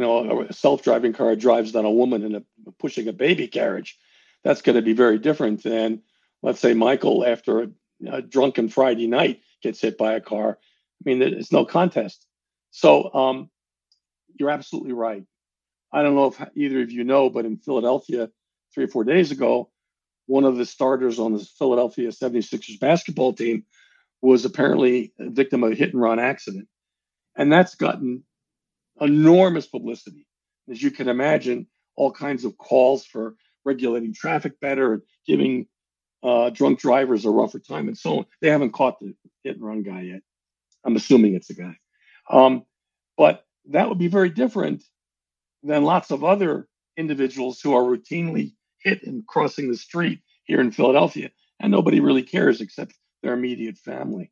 you know, a self-driving car drives down a woman in a pushing a baby carriage. That's going to be very different than, let's say, Michael after a, a drunken Friday night gets hit by a car I mean, it's no contest. So um, you're absolutely right. I don't know if either of you know, but in Philadelphia, three or four days ago, one of the starters on the Philadelphia 76ers basketball team was apparently a victim of a hit and run accident. And that's gotten enormous publicity. As you can imagine, all kinds of calls for regulating traffic better, giving uh, drunk drivers a rougher time, and so on. They haven't caught the hit and run guy yet. I'm assuming it's a guy. Um, but that would be very different than lots of other individuals who are routinely hit and crossing the street here in Philadelphia, and nobody really cares except their immediate family.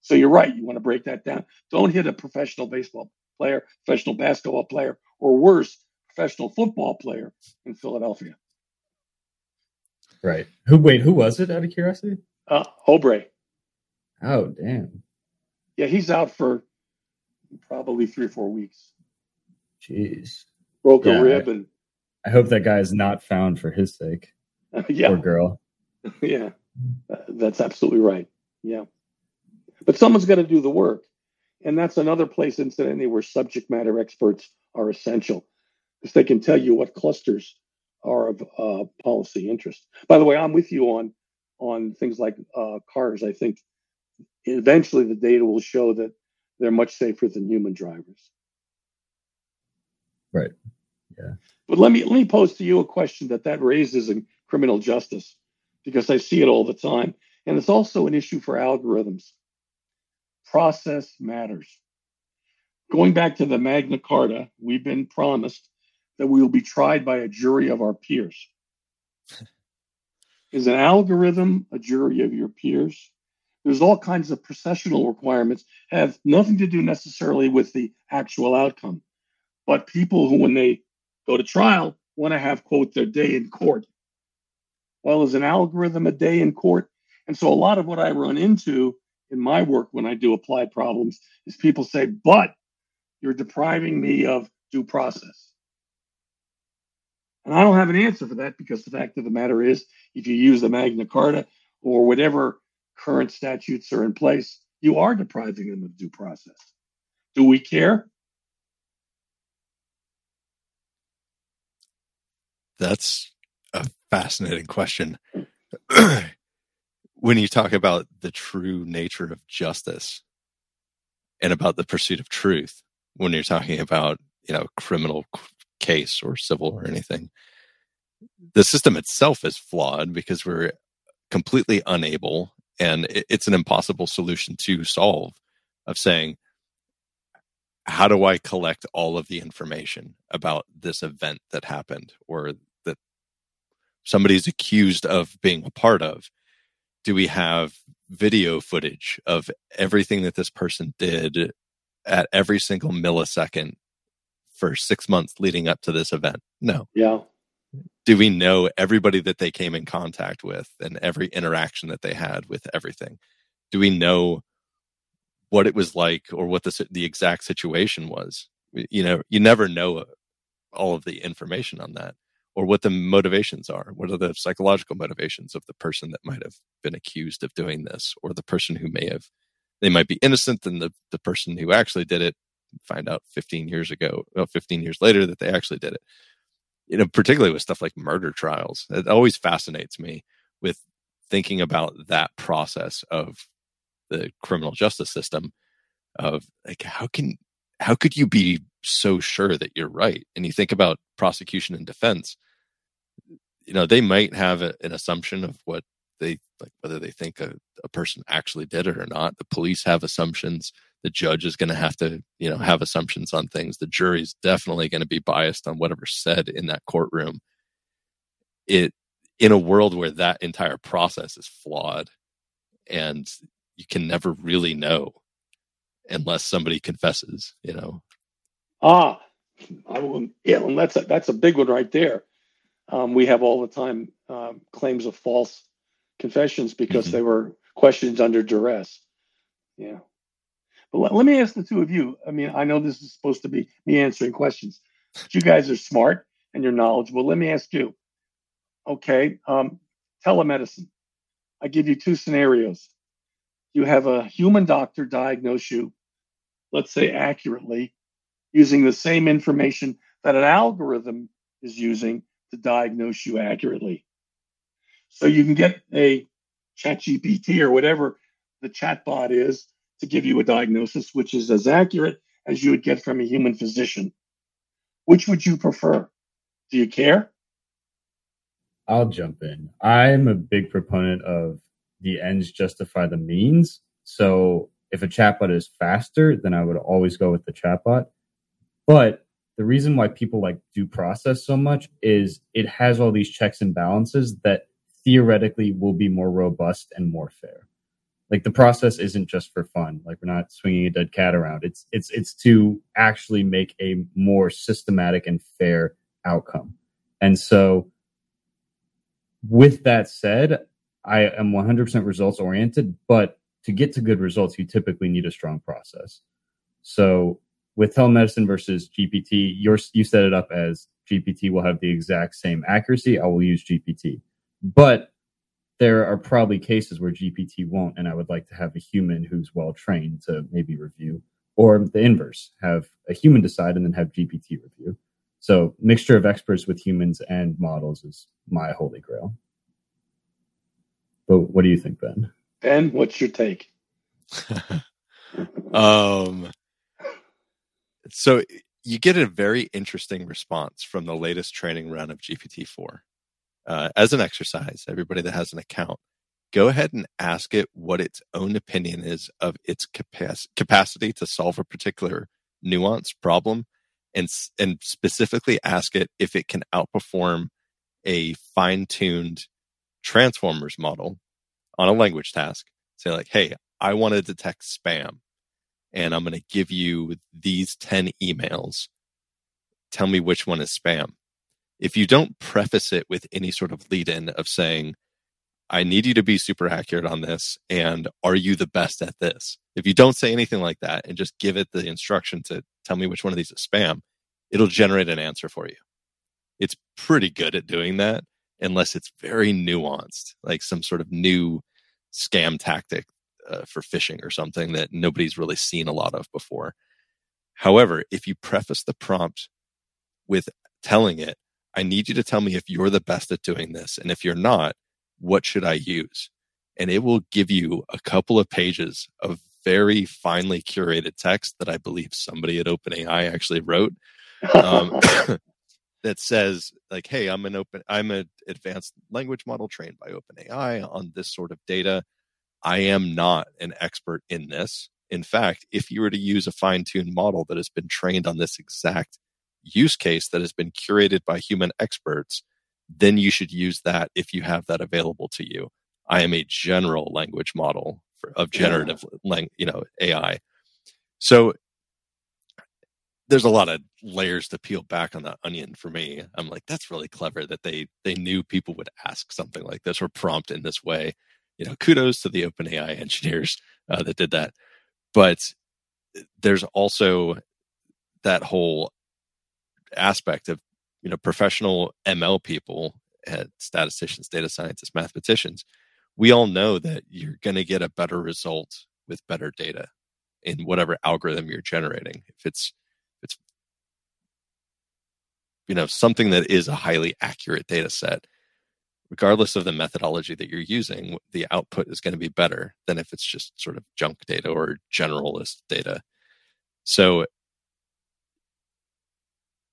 So you're right. You want to break that down. Don't hit a professional baseball player, professional basketball player, or worse, professional football player in Philadelphia. Right. Who? Wait. Who was it? Out of curiosity. Uh, Oubre. Oh, damn yeah, he's out for probably three or four weeks. Jeez. Broke yeah, a rib and I hope that guy is not found for his sake. yeah. Poor girl. yeah. Uh, that's absolutely right. Yeah. But someone's got to do the work. And that's another place, incidentally, where subject matter experts are essential because they can tell you what clusters are of uh, policy interest. By the way, I'm with you on on things like uh, cars. I think eventually the data will show that they're much safer than human drivers. Right. Yeah. But let me let me pose to you a question that that raises in criminal justice because I see it all the time, and it's also an issue for algorithms. Process matters. Going back to the Magna Carta, we've been promised that we will be tried by a jury of our peers. Is an algorithm a jury of your peers? there's all kinds of processional requirements have nothing to do necessarily with the actual outcome but people who when they go to trial want to have quote their day in court well is an algorithm a day in court and so a lot of what i run into in my work when i do applied problems is people say but you're depriving me of due process and i don't have an answer for that because the fact of the matter is if you use the magna carta or whatever current statutes are in place, you are depriving them of due process. Do we care? That's a fascinating question. when you talk about the true nature of justice and about the pursuit of truth, when you're talking about, you know, criminal case or civil or anything, the system itself is flawed because we're completely unable and it's an impossible solution to solve of saying how do i collect all of the information about this event that happened or that somebody's accused of being a part of do we have video footage of everything that this person did at every single millisecond for six months leading up to this event? No. Yeah. Do we know everybody that they came in contact with and every interaction that they had with everything? Do we know what it was like or what the the exact situation was? You know you never know uh, all of the information on that or what the motivations are. What are the psychological motivations of the person that might have been accused of doing this or the person who may have, they might be innocent and the, the person who actually did it find out 15 years ago, well, 15 years later that they actually did it. You know, particularly with stuff like murder trials, it always fascinates me with thinking about that process of the criminal justice system of like, how can, how could you be so sure that you're right. And you think about prosecution and defense, you know, they might have a, an assumption of what they like, whether they think a, a person actually did it or not. The police have assumptions. The judge is going to have to, you know, have assumptions on things. The jury's definitely going to be biased on whatever said in that courtroom. It, in a world where that entire process is flawed and you can never really know unless somebody confesses, you know, Ah, I will, yeah, and that's a, that's a big one right there. Um, we have all the time uh, claims of false confessions because mm-hmm. they were questions under duress. Yeah. But let, let, me ask the two of you. I mean, I know this is supposed to be me answering questions, but you guys are smart and you're knowledgeable. Let me ask you. Okay, um, telemedicine. I give you two scenarios. You have a human doctor diagnose you, let's say accurately, using the same information that an algorithm is using to diagnose you accurately. So you can get a chat GPT or whatever the chatbot is to give you a diagnosis, which is as accurate as you would get from a human physician. Which would you prefer? Do you care? I'll jump in. I'm a big proponent of the ends justify the means. So if a chatbot is faster, then I would always go with the chatbot. But the reason why people like due process so much is it has all these checks and balances that theoretically will be more robust and more fair. Like the process isn't just for fun. Like we're not swinging a dead cat around. It's it's it's to actually make a more systematic and fair outcome. And so with that said, I am 100% results oriented, but to get to good results, you typically need a strong process. So with telemedicine versus GPT, you you set it up as GPT will have the exact same accuracy. I will use GPT, but there are probably cases where GPT won't, and I would like to have a human who's well trained to maybe review, or the inverse, have a human decide and then have GPT review. So mixture of experts with humans and models is my holy grail. But what do you think, Ben? Ben, what's your take? um so you get a very interesting response from the latest training run of GPT-4. Uh, as an exercise, everybody that has an account, go ahead and ask it what its own opinion is of its capac- capacity to solve a particular nuance problem, and and specifically ask it if it can outperform a fine-tuned transformers model on a language task. Say like, "Hey, I want to detect spam." And I'm going to give you these 10 emails. Tell me which one is spam. If you don't preface it with any sort of lead in of saying, I need you to be super accurate on this, and are you the best at this? If you don't say anything like that and just give it the instruction to tell me which one of these is spam, it'll generate an answer for you. It's pretty good at doing that unless it's very nuanced, like some sort of new scam tactic uh, for phishing or something that nobody's really seen a lot of before. However, if you preface the prompt with telling it, I need you to tell me if you're the best at doing this. And if you're not, what should I use? And it will give you a couple of pages of very finely curated text that I believe somebody at OpenAI actually wrote. Um, that says like, "Hey, I'm an open, I'm an advanced language model trained by OpenAI on this sort of data. I am not an expert in this. In fact, if you were to use a fine tuned model that has been trained on this exact use case that has been curated by human experts, then you should use that if you have that available to you. I am a general language model for, of generative, yeah. lang, you know, AI. So there's a lot of layers to peel back on that onion for me. I'm like, that's really clever that they they knew people would ask something like this or prompt in this way you know, kudos to the OpenAI engineers uh, that did that. But there's also that whole aspect of you know professional ML people, statisticians, data scientists, mathematicians, we all know that you're going to get a better result with better data in whatever algorithm you're generating. If it's it's you know something that is a highly accurate data set, regardless of the methodology that you're using, the output is going to be better than if it's just sort of junk data or generalist data. So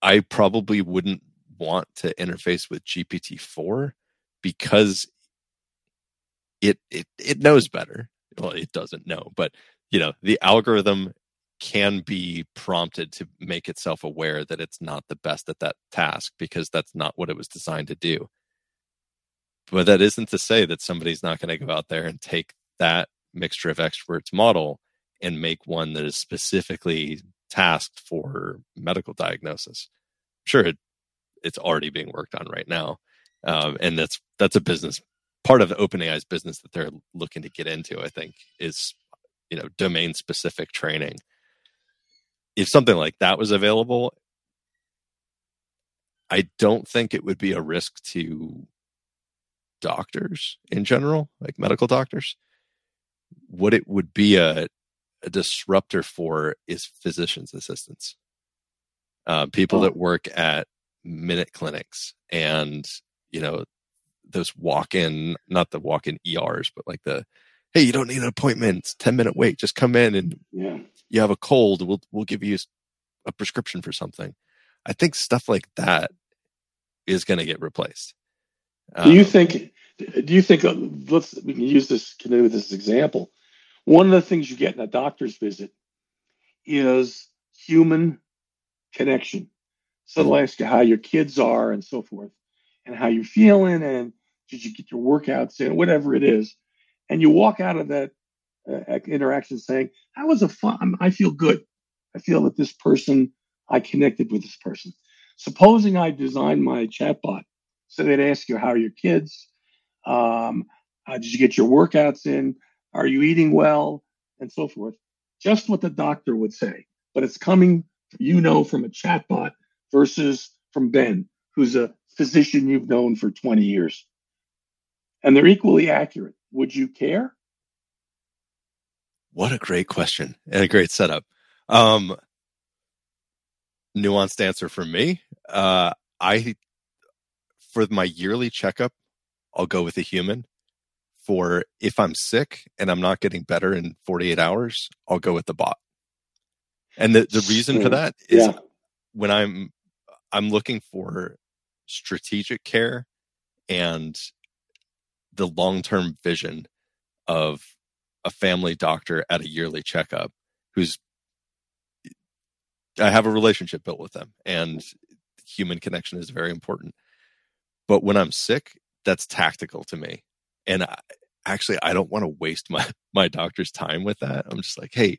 I probably wouldn't want to interface with GPT-4 because it it it knows better. Well, it doesn't know, but you know, the algorithm can be prompted to make itself aware that it's not the best at that task because that's not what it was designed to do. But that isn't to say that somebody's not going to go out there and take that mixture of experts model and make one that is specifically tasked for medical diagnosis. Sure, it, it's already being worked on right now, um, and that's that's a business part of OpenAI's business that they're looking to get into. I think is you know domain specific training. If something like that was available, I don't think it would be a risk to doctors in general, like medical doctors. What it would be a, a disruptor for is physicians' assistants, uh, people oh. that work at minute clinics and you know those walk-in, not the walk-in ERs, but like the hey, you don't need an appointment, it's 10 minute wait, just come in and yeah. you have a cold, we'll we'll give you a prescription for something. I think stuff like that is going to get replaced. Do you think? Do you think? Uh, let's we can use this connect with this example. One of the things you get in a doctor's visit is human connection. So they'll ask you how your kids are and so forth, and how you're feeling, and did you get your workouts in, whatever it is, and you walk out of that uh, interaction saying, "That was a fun. I feel good. I feel that this person, I connected with this person." Supposing I designed my chatbot so they'd ask you, how are your kids? Um, uh, did you get your workouts in? Are you eating well? And so forth. Just what the doctor would say. But it's coming, you know, from a chatbot versus from Ben, who's a physician you've known for 20 years. And they're equally accurate. Would you care? What a great question and a great setup. Um, nuanced answer from me. Uh, I for my yearly checkup, I'll go with a human. For if I'm sick and I'm not getting better in 48 hours, I'll go with the bot. And the, the reason for that is yeah. when I'm I'm looking for strategic care and the long-term vision of a family doctor at a yearly checkup who's I have a relationship built with them and human connection is very important. But when I'm sick, that's tactical to me. And I, actually, I don't want to waste my, my doctor's time with that. I'm just like, hey,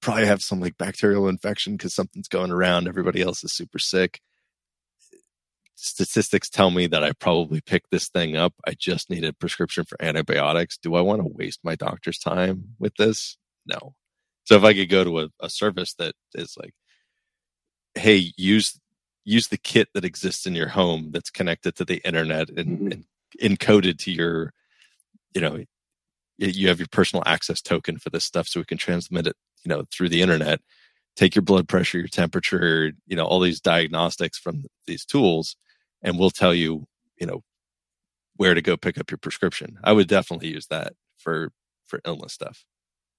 probably have some like bacterial infection because something's going around. Everybody else is super sick. Statistics tell me that I probably picked this thing up. I just need a prescription for antibiotics. Do I want to waste my doctor's time with this? No. So if I could go to a, a service that is like, hey, use use the kit that exists in your home that's connected to the internet and, mm-hmm. and encoded to your you know you have your personal access token for this stuff so we can transmit it you know through the internet. Take your blood pressure your temperature you know all these diagnostics from these tools and we'll tell you you know where to go pick up your prescription. I would definitely use that for for illness stuff.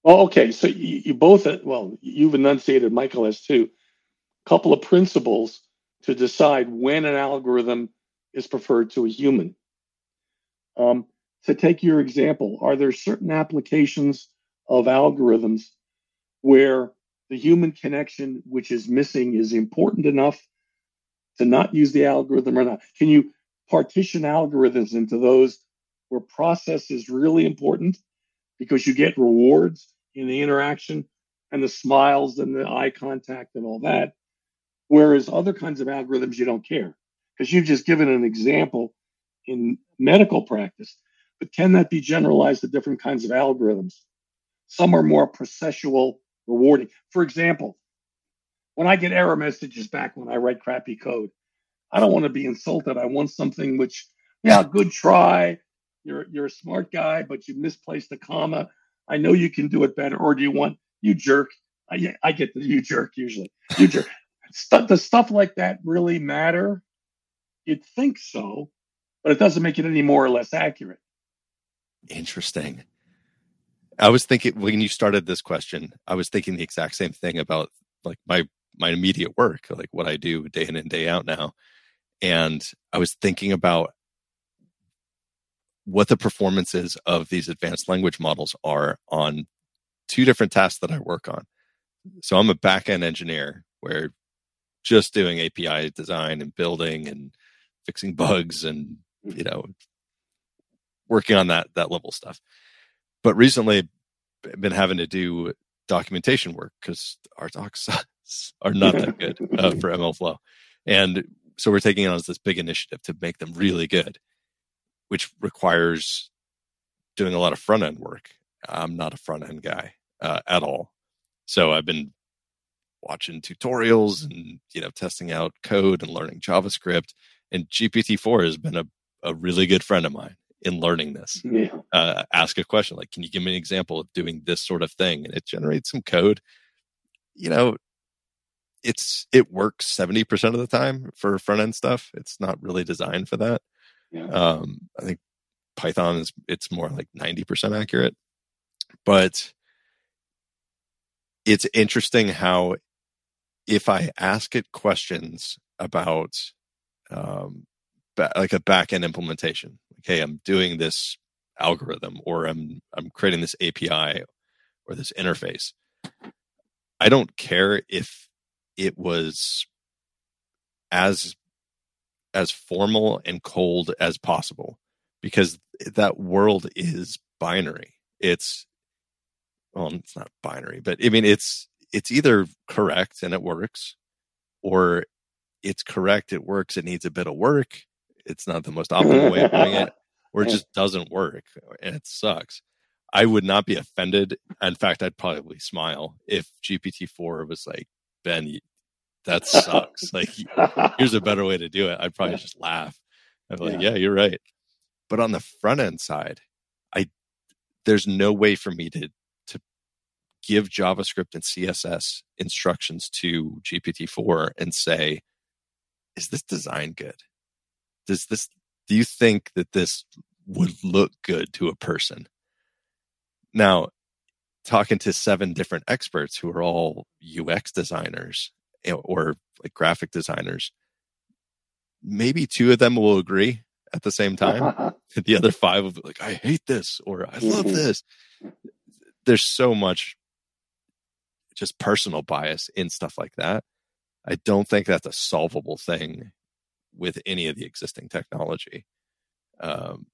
Well okay. So you, you both well you've enunciated michael has too a couple of principles to decide when an algorithm is preferred to a human. Um, to take your example, are there certain applications of algorithms where the human connection, which is missing, is important enough to not use the algorithm or not? Can you partition algorithms into those where process is really important because you get rewards in the interaction and the smiles and the eye contact and all that? Whereas other kinds of algorithms, you don't care because you've just given an example in medical practice. But can that be generalized to different kinds of algorithms? Some are more processual, rewarding. For example, when I get error messages back when I write crappy code, I don't want to be insulted. I want something which, yeah, good try. You're you're a smart guy, but you misplaced a comma. I know you can do it better. Or do you want you jerk? I, I get the you jerk usually. You jerk. Does stuff like that really matter? You'd think so, but it doesn't make it any more or less accurate. Interesting. I was thinking when you started this question, I was thinking the exact same thing about like my my immediate work, like what I do day in and day out now. And I was thinking about what the performances of these advanced language models are on two different tasks that I work on. So I'm a back-end engineer where just doing API design and building and fixing bugs and you know working on that that level stuff. But recently I've been having to do documentation work because our docs are not that good uh, for MLflow. And so we're taking on this big initiative to make them really good, which requires doing a lot of front end work. I'm not a front end guy uh, at all. So I've been watching tutorials and you know testing out code and learning JavaScript. And GPT-4 has been a, a really good friend of mine in learning this. Yeah. Uh, ask a question like, "Can you give me an example of doing this sort of thing?" And it generates some code. You know, it's it works seventy percent of the time for front end stuff. It's not really designed for that. Yeah. Um, I think Python is it's more like ninety percent accurate, but it's interesting how if I ask it questions about um, ba- like a backend implementation, okay, I'm doing this algorithm or I'm I'm creating this API or this interface. I don't care if it was as as formal and cold as possible because that world is binary. It's well, it's not binary, but I mean it's it's either correct and it works, or it's correct, it works, it needs a bit of work. It's not the most optimal way of doing it, or it just doesn't work and it sucks. I would not be offended. In fact, I'd probably smile if GPT-4 was like, Ben, that sucks. like, here's a better way to do it. I'd probably just laugh. I'm like, yeah. yeah, you're right. But on the front end side, I there's no way for me to give JavaScript and CSS instructions to GPT-4 and say, is this design good? Does this, do you think that this would look good to a person? Now, talking to seven different experts who are all UX designers eh, or like graphic designers, maybe two of them will agree at the same time. the other five will be like, I hate this or I love this. There's so much just personal bias in stuff like that. I don't think that's a solvable thing with any of the existing technology. Um,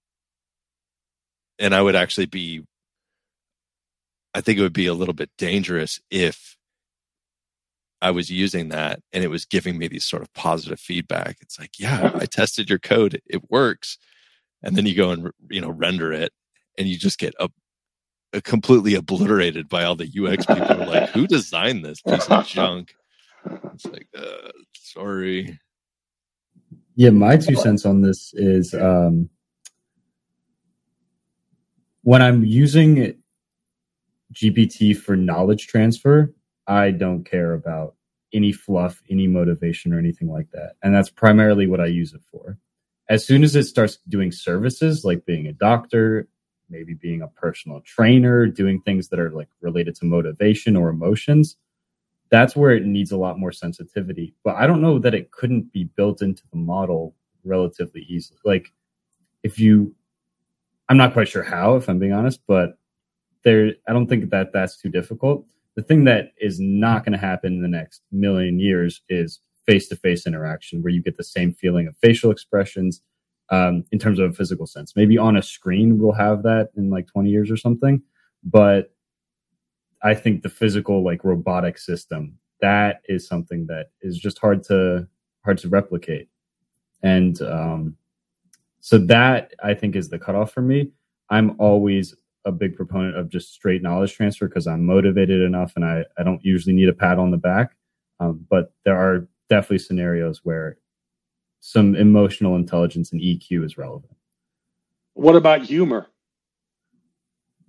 and I would actually be, I think it would be a little bit dangerous if I was using that and it was giving me these sort of positive feedback. It's like, yeah, I tested your code, it works. And then you go and, you know, render it and you just get a completely obliterated by all the UX people. like, who designed this piece of junk? It's like, uh, sorry. Yeah, my two cents on this is um, when I'm using GPT for knowledge transfer, I don't care about any fluff, any motivation, or anything like that. And that's primarily what I use it for. As soon as it starts doing services like being a doctor, maybe being a personal trainer, doing things that are like related to motivation or emotions, that's where it needs a lot more sensitivity. But I don't know that it couldn't be built into the model relatively easily. Like if you I'm not quite sure how if I'm being honest, but there I don't think that that's too difficult. The thing that is not going to happen in the next million years is face-to-face interaction where you get the same feeling of facial expressions um, in terms of a physical sense. Maybe on a screen we'll have that in like 20 years or something. But I think the physical, like robotic system, that is something that is just hard to hard to replicate. And um, so that I think is the cutoff for me. I'm always a big proponent of just straight knowledge transfer because I'm motivated enough and I, I don't usually need a pat on the back. Um, but there are definitely scenarios where some emotional intelligence and EQ is relevant. What about humor?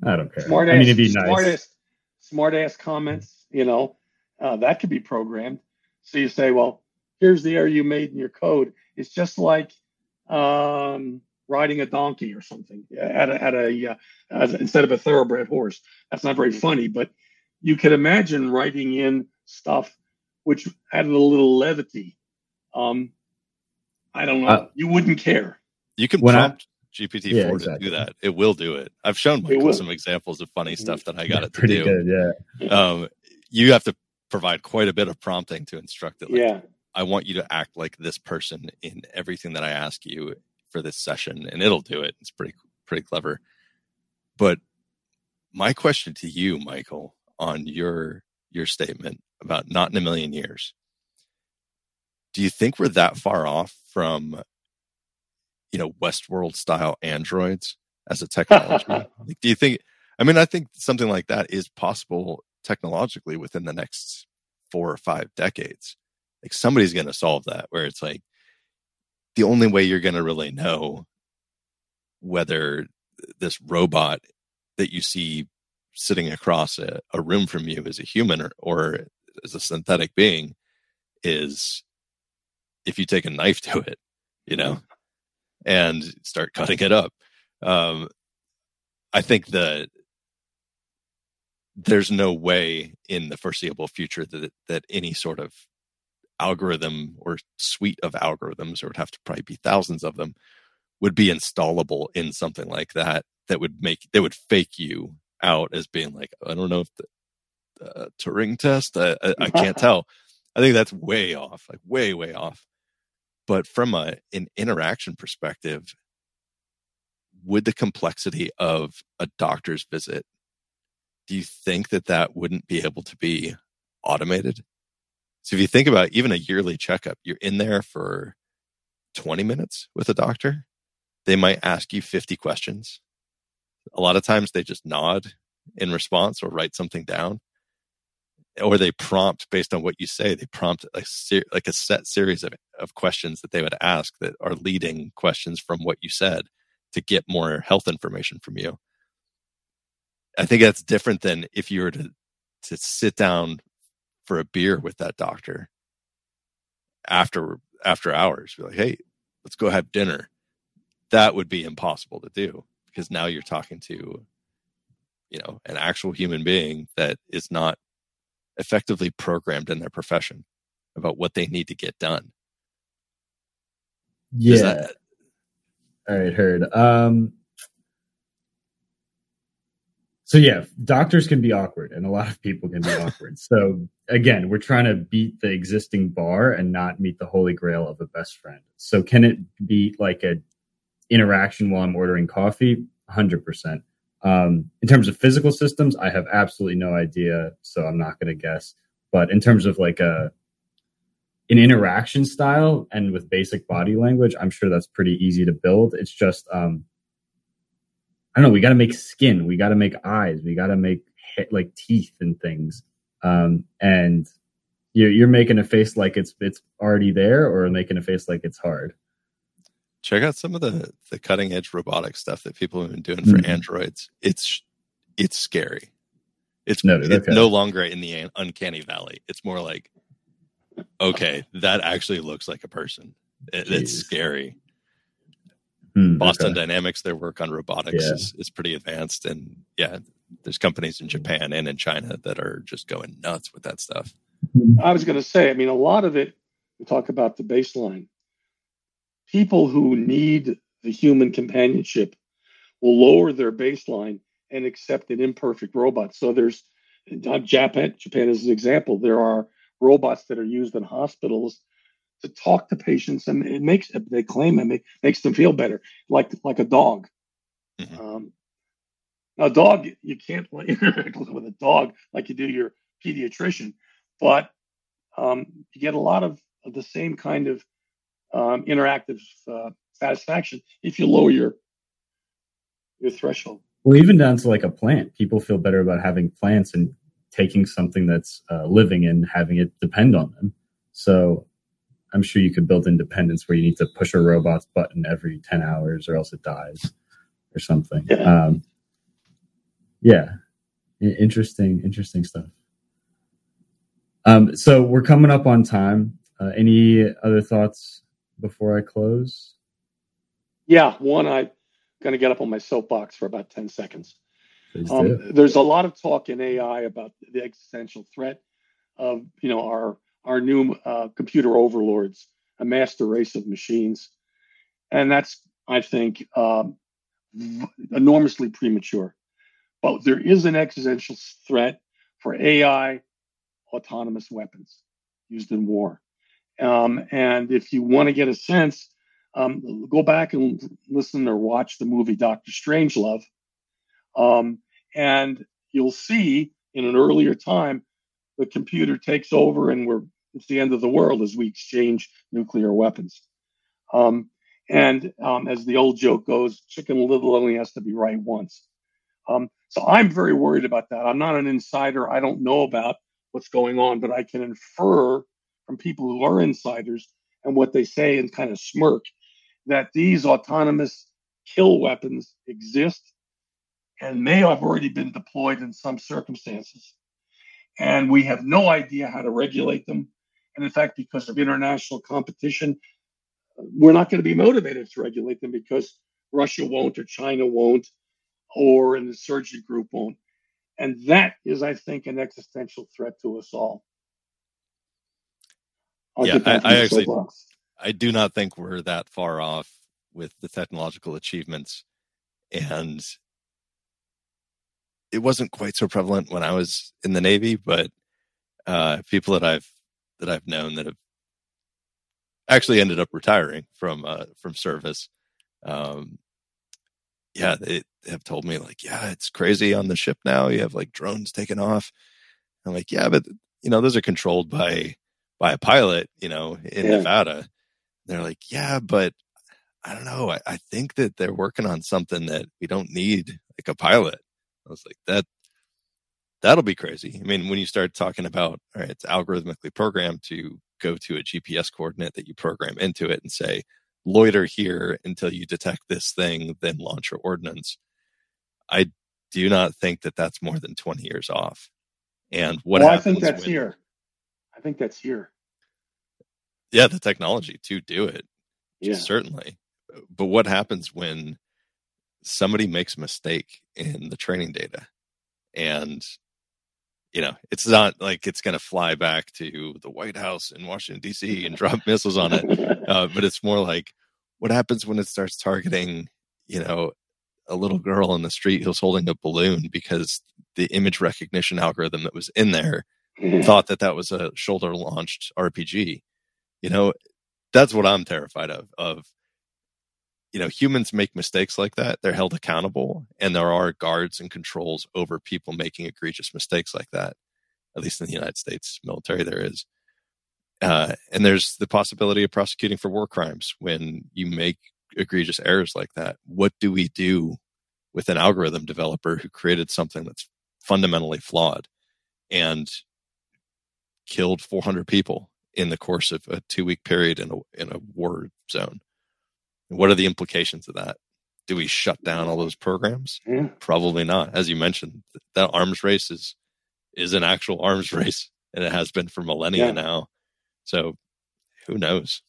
I don't care. Smart I ass, mean, it'd be smart nice. ass, smart ass comments. You know, uh, that could be programmed. So you say, well, here's the error you made in your code. It's just like um, riding a donkey or something at a, at a uh, as, instead of a thoroughbred horse. That's not very funny, but you could imagine writing in stuff which added a little levity. Um, I don't know. Uh, you wouldn't care. You can When I- prompt GPT-4 Yeah, to do that. It will do it. I've shown. Michael some examples of funny stuff that I got it to Pretty do. good, yeah. Um, you have to provide quite a bit of prompting to instruct it. Like, Yeah. I want you to act like this person in everything that I ask you for this session, and it'll do it. It's pretty pretty clever. But my question to you, Michael, on your your statement about not in a million years, do you think we're that far off from, you know, Westworld style androids as a technology? like, do you think? I mean, I think something like that is possible technologically within the next four or five decades like somebody's going to solve that where it's like the only way you're going to really know whether this robot that you see sitting across a, a room from you is a human or, or is a synthetic being is if you take a knife to it you know and start cutting it up um i think that there's no way in the foreseeable future that that any sort of algorithm or suite of algorithms, or would have to probably be thousands of them, would be installable in something like that that would make that would fake you out as being like I don't know if the uh, Turing test I, I, I can't tell. I think that's way off, like way way off. But from a an interaction perspective, would the complexity of a doctor's visit do you think that that wouldn't be able to be automated? So if you think about even a yearly checkup, you're in there for 20 minutes with a doctor. They might ask you 50 questions. A lot of times they just nod in response or write something down. Or they prompt based on what you say. They prompt a ser- like a set series of, of questions that they would ask that are leading questions from what you said to get more health information from you. I think that's different than if you were to to sit down for a beer with that doctor after after hours. Be like, hey, let's go have dinner. That would be impossible to do because now you're talking to, you know, an actual human being that is not effectively programmed in their profession about what they need to get done. Yeah. That- All right, heard. Um, so yeah, doctors can be awkward, and a lot of people can be awkward. So again, we're trying to beat the existing bar and not meet the holy grail of a best friend. So can it be like a interaction while I'm ordering coffee? Hundred percent. Um, in terms of physical systems, I have absolutely no idea, so I'm not going to guess. But in terms of like a an interaction style and with basic body language, I'm sure that's pretty easy to build. It's just, um, I don't know. We got to make skin. We got to make eyes. We got to make like teeth and things. Um, and you're, you're making a face like it's it's already there, or making a face like it's hard. Check out some of the the cutting edge robotic stuff that people have been doing for Mhm. androids. It's it's scary. It's Noted, it's okay. no longer in the uncanny valley. It's more like okay, that actually looks like a person. It, it's scary. Hmm, Boston okay. Dynamics, their work on robotics Yeah. is, is pretty advanced, and yeah, there's companies in Japan and in China that are just going nuts with that stuff. I was going to say, I mean, a lot of it, we talk about the baseline. People who need the human companionship will lower their baseline and accept an imperfect robot. So there's uh, Japan, Japan is an example. There are robots that are used in hospitals to talk to patients, and it makes they claim it make, makes them feel better, like like a dog. Mhm. Um, now, a dog you can't interact with a dog like you do your pediatrician, but um, you get a lot of the same kind of um, interactive uh, satisfaction if you lower your your threshold. Well, even down to like a plant, people feel better about having plants and taking something that's uh, living and having it depend on them. So I'm sure you could build independence where you need to push a robot's button every 10 hours or else it dies or something. Yeah. Um, yeah. Interesting, interesting stuff. Um, so we're coming up on time. Uh, any other thoughts before I close? Yeah, one, I'm going to get up on my soapbox for about 10 seconds. Um, there's a lot of talk in AI about the existential threat of, you know, our our new uh, computer overlords, a master race of machines, and that's, I think, um, enormously premature. But there is an existential threat for AI autonomous weapons used in war. Um, and if you want to get a sense, um, go back and listen or watch the movie Doctor Strangelove. Um, and you'll see in an earlier time, the computer takes over and we're it's the end of the world as we exchange nuclear weapons. Um, and um, as the old joke goes, chicken little only has to be right once. Um, so I'm very worried about that. I'm not an insider. I don't know about what's going on, but I can infer from people who are insiders and what they say and kind of smirk that these autonomous kill weapons exist and may have already been deployed in some circumstances. And we have no idea how to regulate them. And in fact, because of international competition, we're not going to be motivated to regulate them because Russia won't, or China won't, or an insurgent group won't. And that is, I think, an existential threat to us all. Yeah, I, I actually, I do not think we're that far off with the technological achievements, and it wasn't quite so prevalent when I was in the Navy, but uh, people that I've that I've known that have actually ended up retiring from uh, from service, um, yeah, they have told me like, yeah, it's crazy on the ship now. You have like drones taking off. I'm like, yeah, but you know, those are controlled by by a pilot, you know, in yeah. Nevada. They're like, yeah, but I don't know. I, I think that they're working on something that we don't need like a pilot. I was like, that that'll be crazy. I mean, when you start talking about, all right, it's algorithmically programmed to go to a GPS coordinate that you program into it and say, loiter here until you detect this thing, then launch your ordnance. I do not think that that's more than 20 years off. And what well, I think that's when, here. I think that's here. Yeah, the technology to do it. Yeah. Certainly. But what happens when somebody makes a mistake in the training data and you know it's not like it's going to fly back to the white house in washington d.c and drop missiles on it uh, but it's more like what happens when it starts targeting you know a little girl in the street who's holding a balloon because the image recognition algorithm that was in there thought that that was a shoulder launched rpg you know that's what i'm terrified of of you know, humans make mistakes like that. They're held accountable, and there are guards and controls over people making egregious mistakes like that. At least in the United States military, there is. Uh, and there's the possibility of prosecuting for war crimes when you make egregious errors like that. What do we do with an algorithm developer who created something that's fundamentally flawed and killed 400 people in the course of a two week period in a, in a war zone? What are the implications of that? Do we shut down all those programs? Yeah. Probably not. As you mentioned, that arms race is is an actual arms race, and it has been for millennia yeah. now. So, who knows?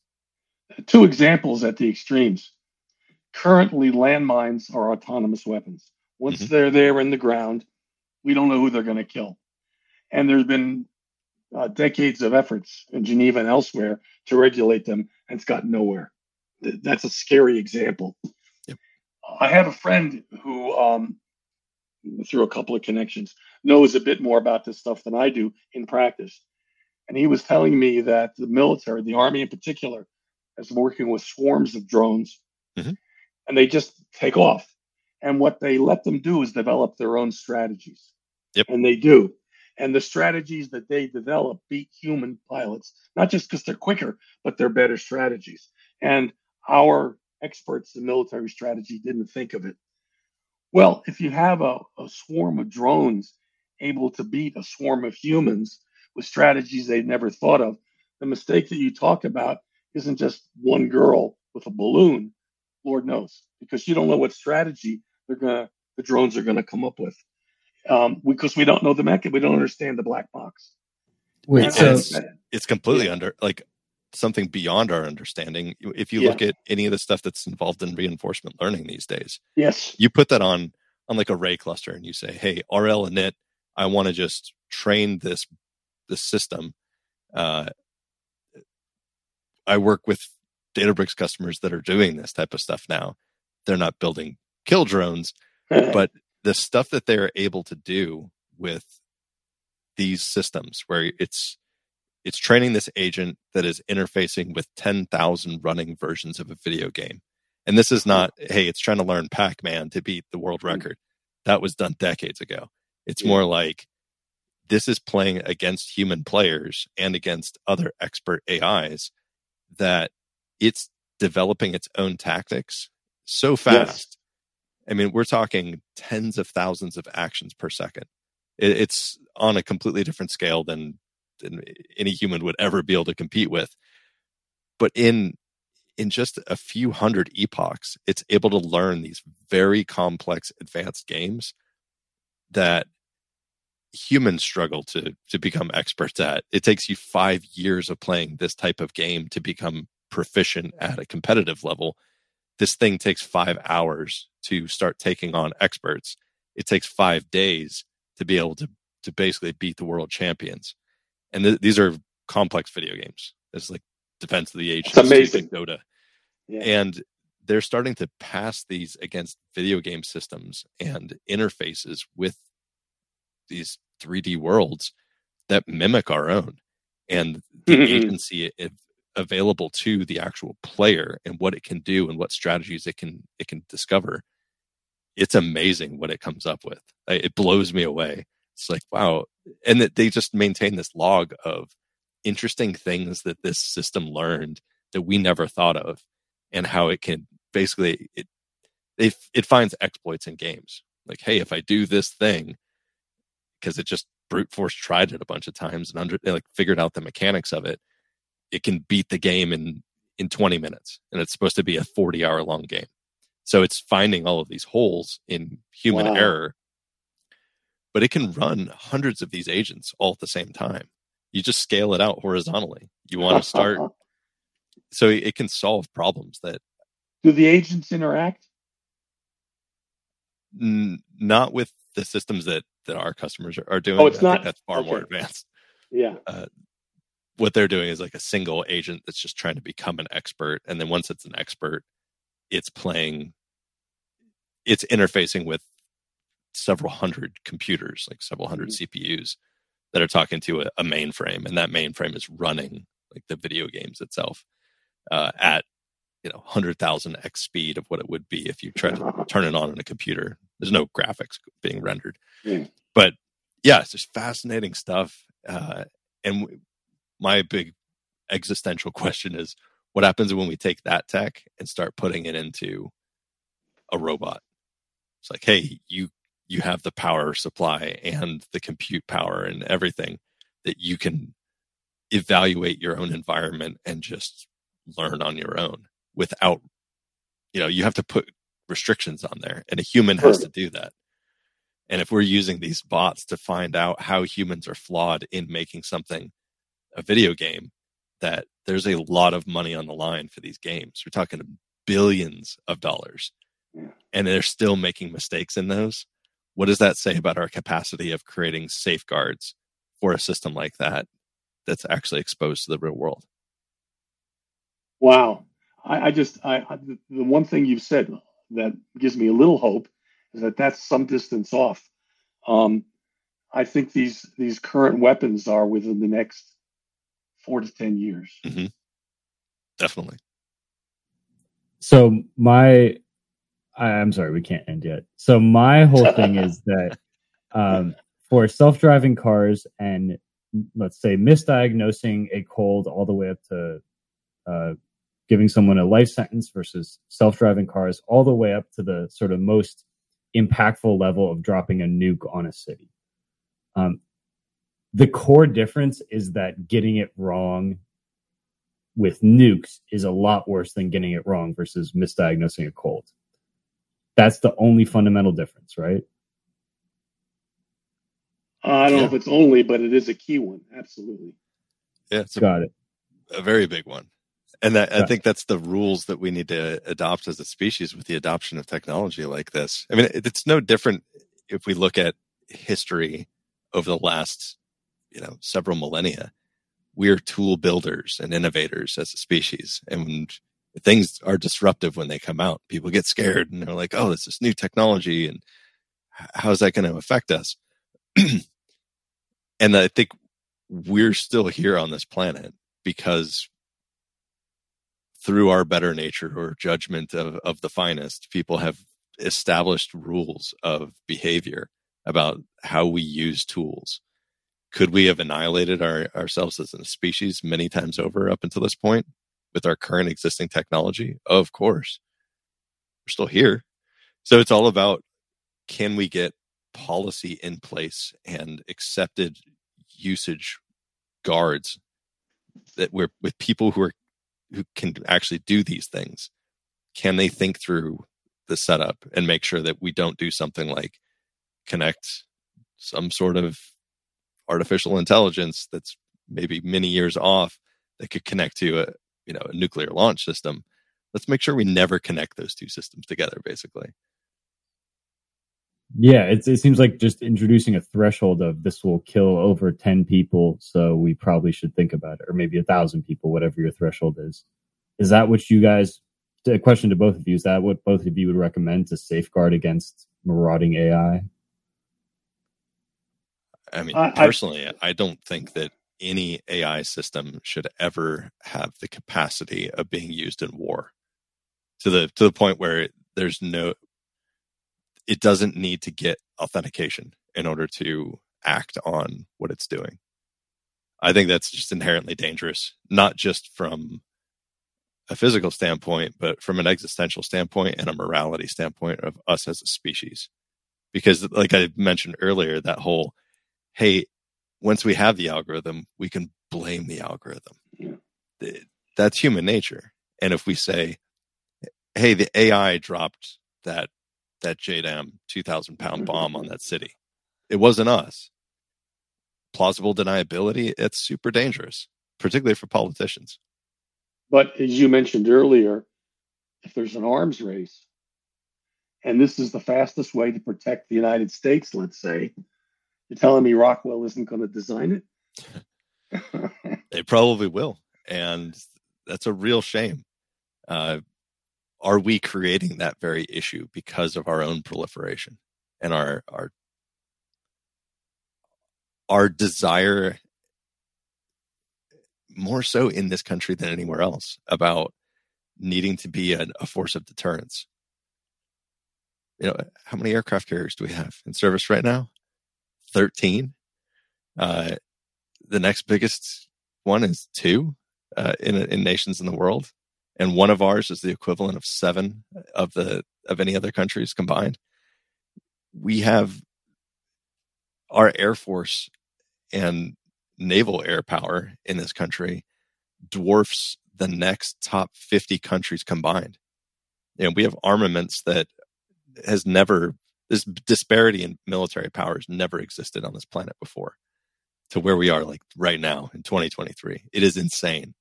Two examples at the extremes. Currently, landmines are autonomous weapons. Once mm-hmm. they're there in the ground, we don't know who they're going to kill. And there's been uh, decades of efforts in Geneva and elsewhere to regulate them, and it's gotten nowhere that's a scary example. Yep. I have a friend who, um, through a couple of connections, knows a bit more about this stuff than I do in practice. And he was telling me that the military, the army in particular, is working with swarms of drones mm-hmm. and they just take off. And what they let them do is develop their own strategies. Yep. And they do. And the strategies that they develop beat human pilots, not just because they're quicker, but they're better strategies. And our experts in military strategy didn't think of it. Well, if you have a, a swarm of drones able to beat a swarm of humans with strategies they'd never thought of. The mistake that you talk about isn't just one girl with a balloon, Lord knows, because you don't know what strategy they're gonna the drones are gonna come up with. Um, because we don't know the mecha, we don't understand the black box. Wait, so it's, it's completely yeah. under like something beyond our understanding. If you yeah. look at any of the stuff that's involved in reinforcement learning these days, yes, you put that on on like a ray cluster and you say, "Hey, RL init, I want to just train this this system." Uh, I work with Databricks customers that are doing this type of stuff now. They're not building kill drones, but the stuff that they're able to do with these systems where it's it's training this agent that is interfacing with 10,000 running versions of a video game. And this is not, hey, it's trying to learn Pac Man to beat the world mm. record. That was done decades ago. It's yeah. more like this is playing against human players and against other expert AIs that it's developing its own tactics so fast. I mean, we're talking tens of thousands of actions per second. it's on a completely different scale than than any human would ever be able to compete with. But in in just a few hundred epochs, it's able to learn these very complex advanced games that humans struggle to to become experts at. It takes you 5 years of playing this type of game to become proficient at a competitive level. This thing takes 5 hours to start taking on experts. It takes 5 days to be able to to basically beat the world champions and th- these are complex video games. It's like Defense of the Age, it's amazing, Dota, yeah. and they're starting to pass these against video game systems and interfaces with these 3D worlds that mimic our own, and the agency available to the actual player and what it can do and what strategies it can it can discover. It's amazing what it comes up with. It blows me away it's like wow and that they just maintain this log of interesting things that this system learned that we never thought of and how it can basically it it, it finds exploits in games like hey if i do this thing because it just brute force tried it a bunch of times and under like figured out the mechanics of it it can beat the game in in 20 minutes and it's supposed to be a 40 hour long game so it's finding all of these holes in human wow. error but it can run hundreds of these agents all at the same time. You just scale it out horizontally. You want to start, so it can solve problems that. Do the agents interact? N- not with the systems that that our customers are, are doing. Oh, it's I not. that's far okay. more advanced. Yeah. Uh, what they're doing is like a single agent that's just trying to become an expert, and then once it's an expert, it's playing. It's interfacing with several hundred computers, like several 100 mm-hmm. CPUs that are talking to a, a, mainframe, and that mainframe is running like the video games itself uh, at you know 100,000 x speed of what it would be if you try to turn it on in a computer. There's no graphics being rendered, mm. but yeah, it's just fascinating stuff. Uh, and my big existential question is, what happens when we take that tech and start putting it into a robot? It's like, hey, you you have the power supply and the compute power and everything that you can evaluate your own environment and just learn on your own without you know you have to put restrictions on there and a human has to do that and if we're using these bots to find out how humans are flawed in making something a video game that there's a lot of money on the line for these games we're talking billions of dollars and they're still making mistakes in those what does that say about our capacity of creating safeguards for a system like that that's actually exposed to the real world? Wow. I, I just, I, I, the one thing you've said that gives me a little hope is that that's some distance off. Um, I think these these current weapons are within the next four to ten years. Mm-hmm. Definitely. So my I'm sorry, we can't end yet. So my whole thing is that um, for self-driving cars and let's say misdiagnosing a cold all the way up to uh, giving someone a life sentence versus self-driving cars all the way up to the sort of most impactful level of dropping a nuke on a city. Um, the core difference is that getting it wrong with nukes is a lot worse than getting it wrong versus misdiagnosing a cold. That's the only fundamental difference, right? Uh, I don't yeah. know if it's only, but it is a key one. Absolutely. Yeah, it's a, got it. A very big one, and that, I think that's the rules that we need to adopt as a species with the adoption of technology like this. I mean, it's no different if we look at history over the last you know several millennia we're tool builders and innovators as a species. And things are disruptive when they come out. People get scared and they're like oh this is new technology and how's that going to affect us? And i think we're still here on this planet because through our better nature or judgment of, of the finest people have established rules of behavior about how we use tools could we have annihilated our, ourselves as a species many times over up until this point with our current existing technology? Of course. We're still here. So it's all about can we get policy in place and accepted usage guards that we're with people who are who can actually do these things can they think through the setup and make sure that we don't do something like connect some sort of artificial intelligence that's maybe many years off that could connect to a you know a nuclear launch system. Let's make sure we never connect those two systems together basically. Yeah it, it seems like just introducing a threshold of this will kill over 10 people so we probably should think about it or maybe a thousand people whatever your threshold is. Is that what you guys a question to both of you is that what both of you would recommend to safeguard against marauding ai I mean, I, personally, I, I don't think that any AI system should ever have the capacity of being used in war to the to the point where there's no it doesn't need to get authentication in order to act on what it's doing. I think that's just inherently dangerous, not just from a physical standpoint, but from an existential standpoint and a morality standpoint of us as a species. Because, like I mentioned earlier, that whole hey, once we have the algorithm, we can blame the algorithm. Yeah. That's human nature. And if we say, hey, the AI dropped that that JDAM 2000 pound mm-hmm. bomb on that city. It wasn't us. Plausible deniability, it's super dangerous, particularly for politicians. But as you mentioned earlier, if there's an arms race, and this is the fastest way to protect the United States, let's say, you're telling me Rockwell isn't going to design it? they probably will. And that's a real shame. Uh, are we creating that very issue because of our own proliferation and our our our desire more so in this country than anywhere else about needing to be a, a force of deterrence you know how many aircraft carriers do we have in service right now 13. Uh, the next biggest one is two uh, in, in nations in the world. And one of ours is the equivalent of seven of the of any other countries combined. We have our air force and naval air power in this country dwarfs the next top 50 countries combined. And we have armaments that has never this disparity in military powers never existed on this planet before to where we are like right now in 2023 it is insane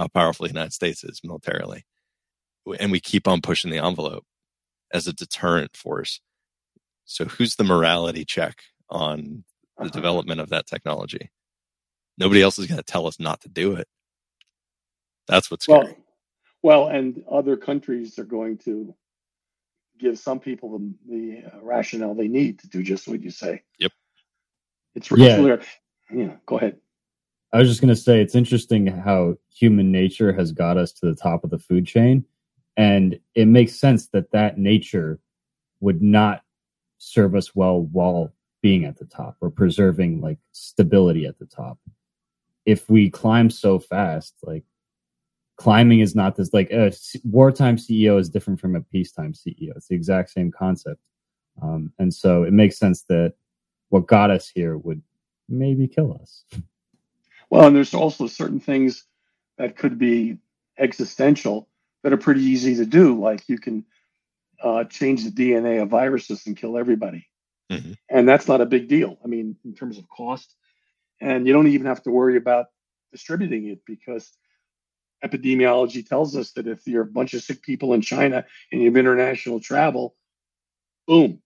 how powerful the united states is militarily. And we keep on pushing the envelope as a deterrent force. So who's the morality check on the uh-huh. development of that technology? Nobody else is going to tell us not to do it. That's what's scary. well well and other countries are going to give some people the, the uh, rationale they need to do just what you say. Yep. It's yeah. Yeah. Go ahead. I was just going to say it's interesting how human nature has got us to the top of the food chain, and it makes sense that that nature would not serve us well while being at the top or preserving like stability at the top. If we climb so fast, like climbing is not this like a wartime CEO is different from a peacetime CEO. It's the exact same concept. Um, and so it makes sense that what got us here would maybe kill us. Well, and there's also certain things that could be existential that are pretty easy to do. Like you can uh, change the DNA of viruses and kill everybody. Mm-hmm. And that's not a big deal. I mean, in terms of cost. And you don't even have to worry about distributing it because epidemiology tells us that if you're a bunch of sick people in China and you have international travel, boom.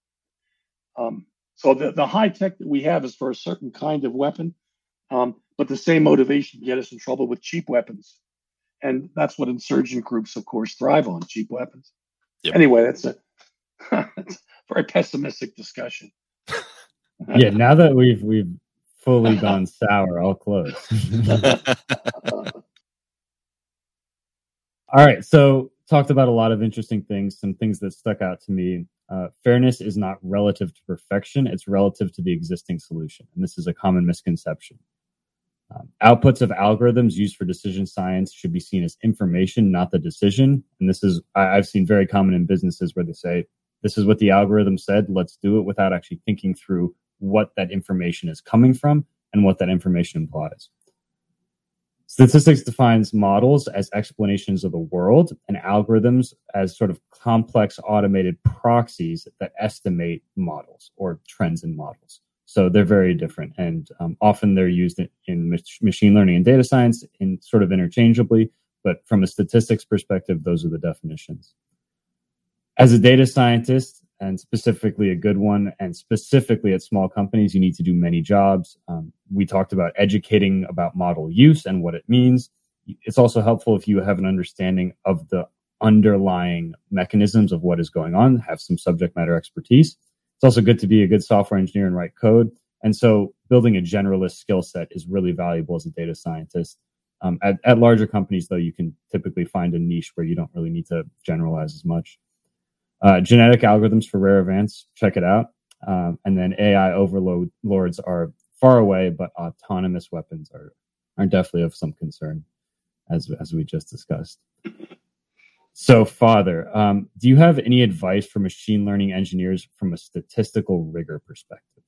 Um, so the, the high tech that we have is for a certain kind of weapon, um, but the same motivation can get us in trouble with cheap weapons. And that's what insurgent groups, of course, thrive on cheap weapons. Yep. Anyway, that's a, that's a very pessimistic discussion. yeah, now that we've we've fully gone sour, I'll close. All right, so talked about a lot of interesting things, some things that stuck out to me. Uh, fairness is not relative to perfection; it's relative to the existing solution, and this is a common misconception. Um, outputs of algorithms used for decision science should be seen as information, not the decision. And this is I, I've seen very common in businesses where they say, "This is what the algorithm said. Let's do it," without actually thinking through what that information is coming from and what that information implies. Statistics defines models as explanations of the world and algorithms as sort of complex automated proxies that estimate models or trends in models. So they're very different, and um, often they're used in, in machine learning and data science in sort of interchangeably. But from a statistics perspective, those are the definitions. As a data scientist, and specifically a good one. And specifically at small companies, you need to do many jobs. Um, we talked about educating about model use and what it means. It's also helpful if you have an understanding of the underlying mechanisms of what is going on, have some subject matter expertise. It's also good to be a good software engineer and write code. And so building a generalist skill set is really valuable as a data scientist. Um, at, at larger companies, though, you can typically find a niche where you don't really need to generalize as much. Uh, genetic algorithms for rare events, check it out. Um, and then AI overlords are far away, but autonomous weapons are are definitely of some concern, as as we just discussed. So, Father, um, do you have any advice for machine learning engineers from a statistical rigor perspective?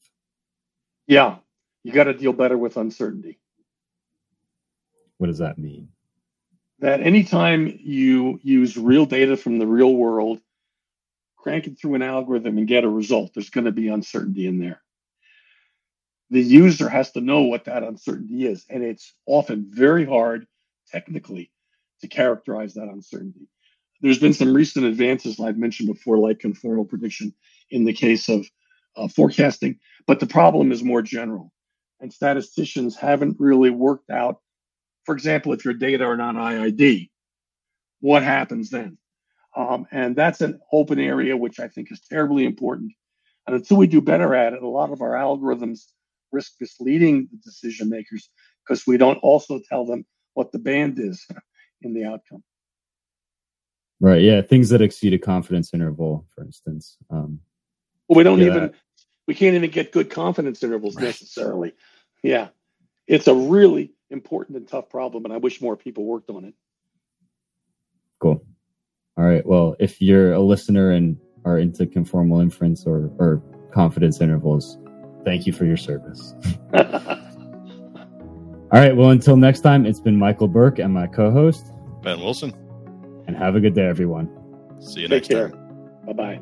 Yeah, you got to deal better with uncertainty. What does that mean? That anytime you use real data from the real world crank it through an algorithm and get a result, there's going to be uncertainty in there. The user has to know what that uncertainty is. And it's often very hard technically to characterize that uncertainty. There's been some recent advances I've mentioned before, like conformal prediction in the case of uh, forecasting, but the problem is more general. And statisticians haven't really worked out, for example, if your data are not IID, what happens then? Um, and that's an open area, which I think is terribly important. And until we do better at it, a lot of our algorithms risk misleading the decision makers because we don't also tell them what the band is in the outcome. Right. Yeah. Things that exceed a confidence interval, for instance. Um, well, we don't yeah, even, that... we can't even get good confidence intervals right. necessarily. Yeah. It's a really important and tough problem, and I wish more people worked on it. Cool. All right. Well, if you're a listener and are into conformal inference or, or confidence intervals, thank you for your service. All right. Well, until next time, it's been Michael Berk and my co host, Ben Wilson. And have a good day, everyone. See you Take next care. time. Bye bye.